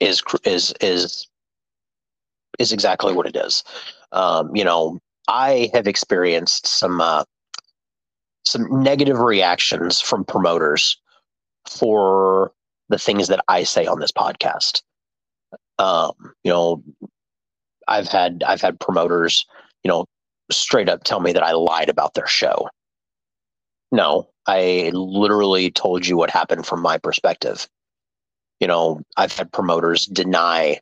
is is is is exactly what it is. Um, you know, I have experienced some uh, some negative reactions from promoters for the things that I say on this podcast. Um, you know, I've had I've had promoters, you know, straight up tell me that I lied about their show. No, I literally told you what happened from my perspective. You know, I've had promoters deny,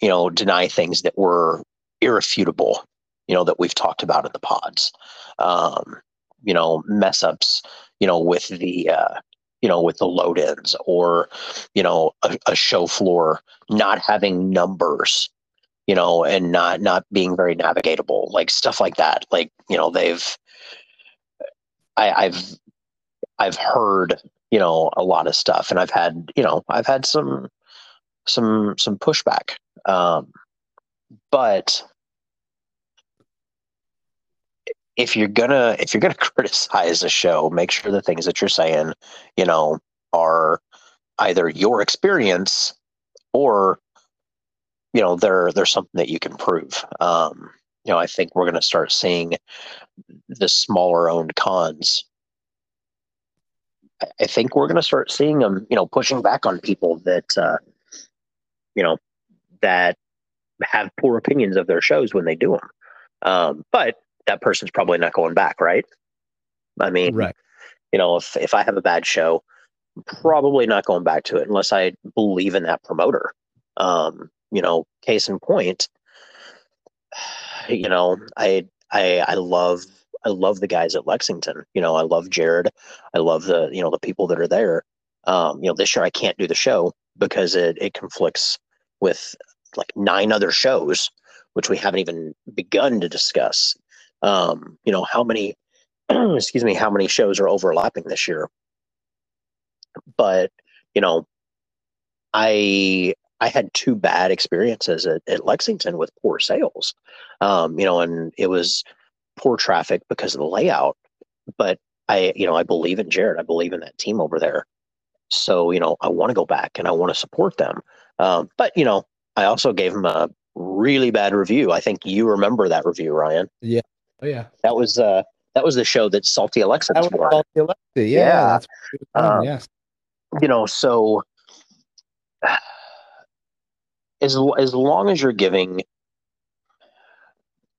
you know, deny things that were irrefutable, you know, that we've talked about in the pods. Um, you know, mess ups, you know, with the uh, you know, with the load ins or, you know, a, a show floor not having numbers you know, and not not being very navigatable, like stuff like that. Like you know, they've I, I've I've heard you know a lot of stuff, and I've had you know I've had some some some pushback, um, but if you're gonna if you're gonna criticize a show, make sure the things that you're saying, you know, are either your experience or you know they're they're something that you can prove. Um, you know, I think we're going to start seeing the smaller owned cons. I think we're going to start seeing them, you know, pushing back on people that, uh, you know, that have poor opinions of their shows when they do them. Um, but that person's probably not going back, right? I mean, right. you know, if if I have a bad show, I'm probably not going back to it unless I believe in that promoter. Um, you know, case in point, you know, I I I love I love the guys at Lexington. You know, I love Jared. I love the you know the people that are there. Um, you know, this year I can't do the show because it it conflicts with like nine other shows, which we haven't even begun to discuss. Um, you know, how many excuse me, how many shows are overlapping this year? But, you know, I I had two bad experiences at, at Lexington with poor sales. Um, you know, and it was poor traffic because of the layout. But I, you know, I believe in Jared. I believe in that team over there. So, you know, I want to go back and I want to support them. Um, but, you know, I also gave him a really bad review. I think you remember that review, Ryan. Yeah. Oh yeah. That was uh that was the show that Salty Alexa was Salty Alexa. Yeah. Yeah. Um, yes. you know, so as as long as you're giving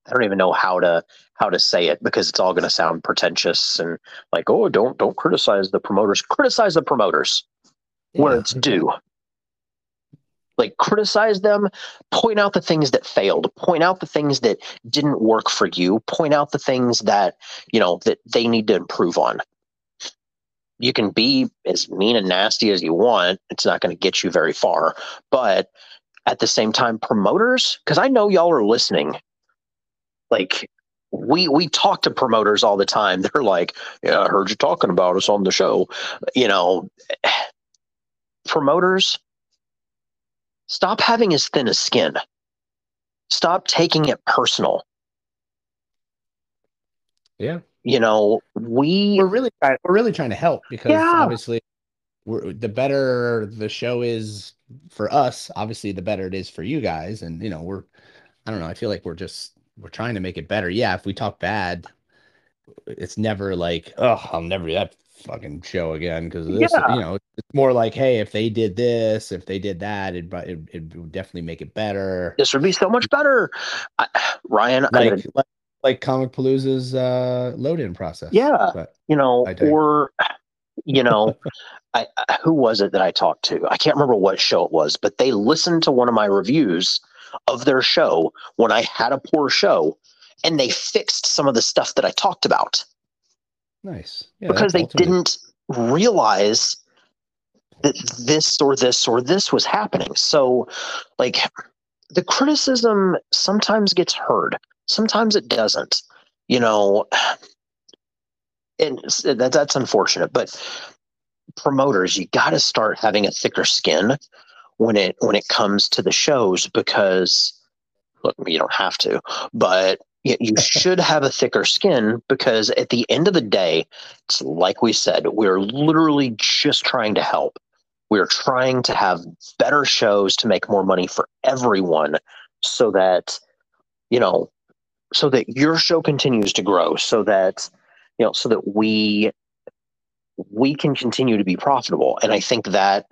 I don't even know how to how to say it because it's all going to sound pretentious and like oh don't don't criticize the promoters. Criticize the promoters where Yeah. it's due. Like criticize them point out the things that failed point out the things that didn't work for you point out the things that you know that they need to improve on. You can be as mean and nasty as you want it's not going to get you very far but at the same time promoters? Because i know y'all are listening. Like we we talk to promoters all the time. They're like yeah i heard you talking about us on the show. You know promoters stop having as thin as skin. Stop taking it personal. Yeah. you know we We're really trying, we're really trying to help because Yeah. obviously we're the better the show is for us, obviously the better it is for you guys. And you know, we're I don't know, I feel like we're just we're trying to make it better. Yeah, if we talk bad, it's never like, oh, I'll never do that fucking show again because this. Yeah. You know, it's more like, hey, if they did this, if they did that, it it, it would definitely make it better. this would be so much better I, ryan Like like, like Comicpalooza's uh load in process. Yeah. But you know, or you know, I, I who was it that I talked to? I can't remember what show it was, but they listened to one of my reviews of their show when I had a poor show, and they fixed some of the stuff that I talked about nice. Yeah, because they ultimately- didn't realize that this or this or this was happening. So, like, the criticism sometimes gets heard, sometimes it doesn't. You know, and that, that's unfortunate. But promoters, you got to start having a thicker skin when it when it comes to the shows because look, you don't have to, but you should have a thicker skin because at the end of the day, it's like we said, we're literally just trying to help. We're trying to have better shows to make more money for everyone so that, you know, so that your show continues to grow, so that, you know, so that we we can continue to be profitable. And I think that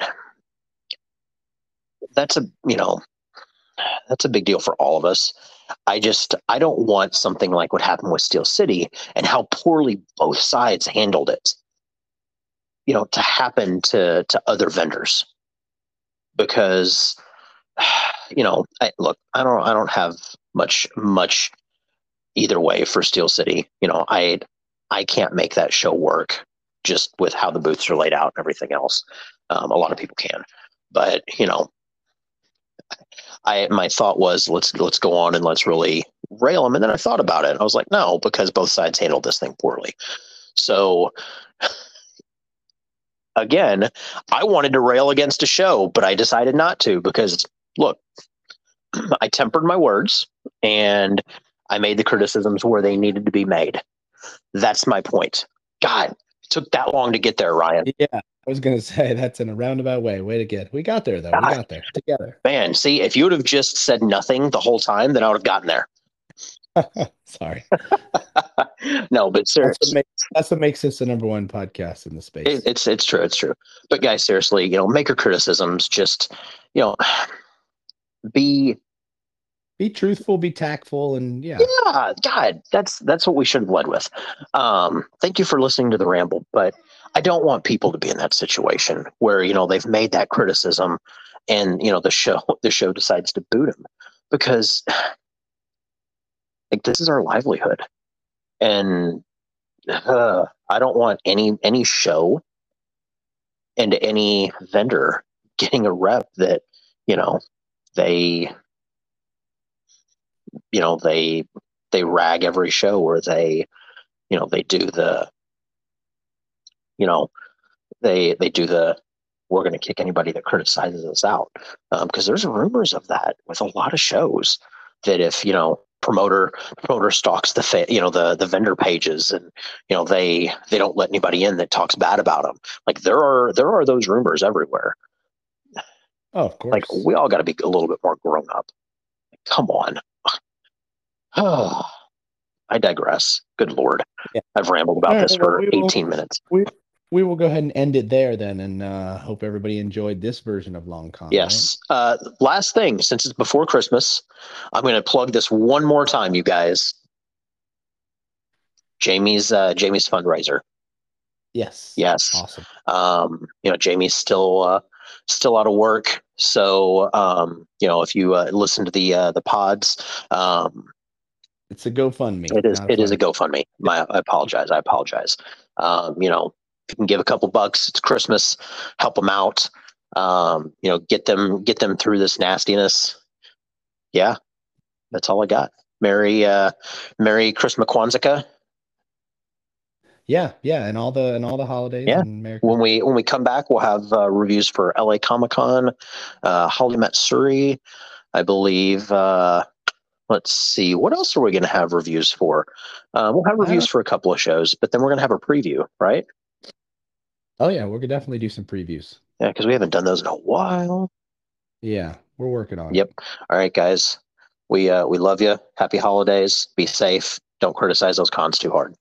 that's a, you know, that's a big deal for all of us. I just I don't want something like what happened with Steel City and how poorly both sides handled it. You know, to happen to to other vendors because you know, I, look, I don't I don't have much much either way for Steel City. You know, I I can't make that show work just with how the booths are laid out and everything else. Um, a lot of people can, but you know, I my thought was let's let's go on and let's really rail them. And then I thought about it. I was like, no, because both sides handled this thing poorly. So again, I wanted to rail against a show, but I decided not to because look, I tempered my words and I made the criticisms where they needed to be made. That's my point. God, took that long to get there, Ryan. Yeah, I was gonna say that's in a roundabout way. Way to get. We got there though. God, we got there together. Man, see, if you would have just said nothing the whole time, then I would have gotten there. Sorry. no, but seriously, that's what, makes, that's what, makes, this the number one podcast in the space. It, it's it's true. It's true. But guys, seriously, you know, maker criticisms. Just you know, be be truthful, be tactful, and yeah. Yeah, God, that's that's what we should have led with. Um, thank you for listening to the ramble, but I don't want people to be in that situation where you know they've made that criticism, and you know the show the show decides to boot them because like this is our livelihood, and uh, I don't want any any show and any vendor getting a rep that you know they you know they they rag every show or they you know they do the you know they they do the we're going to kick anybody that criticizes us out because um, there's rumors of that with a lot of shows that if you know promoter promoter stalks the fa- you know the the vendor pages and you know they they don't let anybody in that talks bad about them like there are there are those rumors everywhere. Oh of course. like we all got to be a little bit more grown up. Come on Oh, I digress. Good lord, yeah. I've rambled about right, this for well, 18 will, minutes. We we will go ahead and end it there then, and uh, hope everybody enjoyed this version of Long Con. Yes. Right? Uh, last thing, since it's before Christmas, I'm going to plug this one more time, you guys. Jamie's uh, Jamie's fundraiser. Yes. Yes. Awesome. Um, you know, Jamie's still uh, still out of work, so um, you know, if you uh, listen to the uh, the pods, um, it's a GoFundMe. It is. It is a GoFundMe. My, I apologize. I apologize. Um, you know, you can give a couple bucks, it's Christmas. Help them out. Um, you know, get them get them through this nastiness. Yeah, that's all I got. Merry uh, Merry Christmas Kwanzaa. Yeah, yeah, and all the and all the holidays. Yeah. when we when we come back, we'll have uh, reviews for LA Comic Con, uh, Holiday Matsuri, I believe. Uh, let's see what else are we going to have reviews for? Uh, we'll have reviews for a couple of shows but then we're going to have a preview right? Oh yeah we're going to definitely do some previews. Yeah because we haven't done those in a while. Yeah we're working on yep. it. Yep. All right guys. We uh we love you happy holidays. Be safe. Don't criticize those cons too hard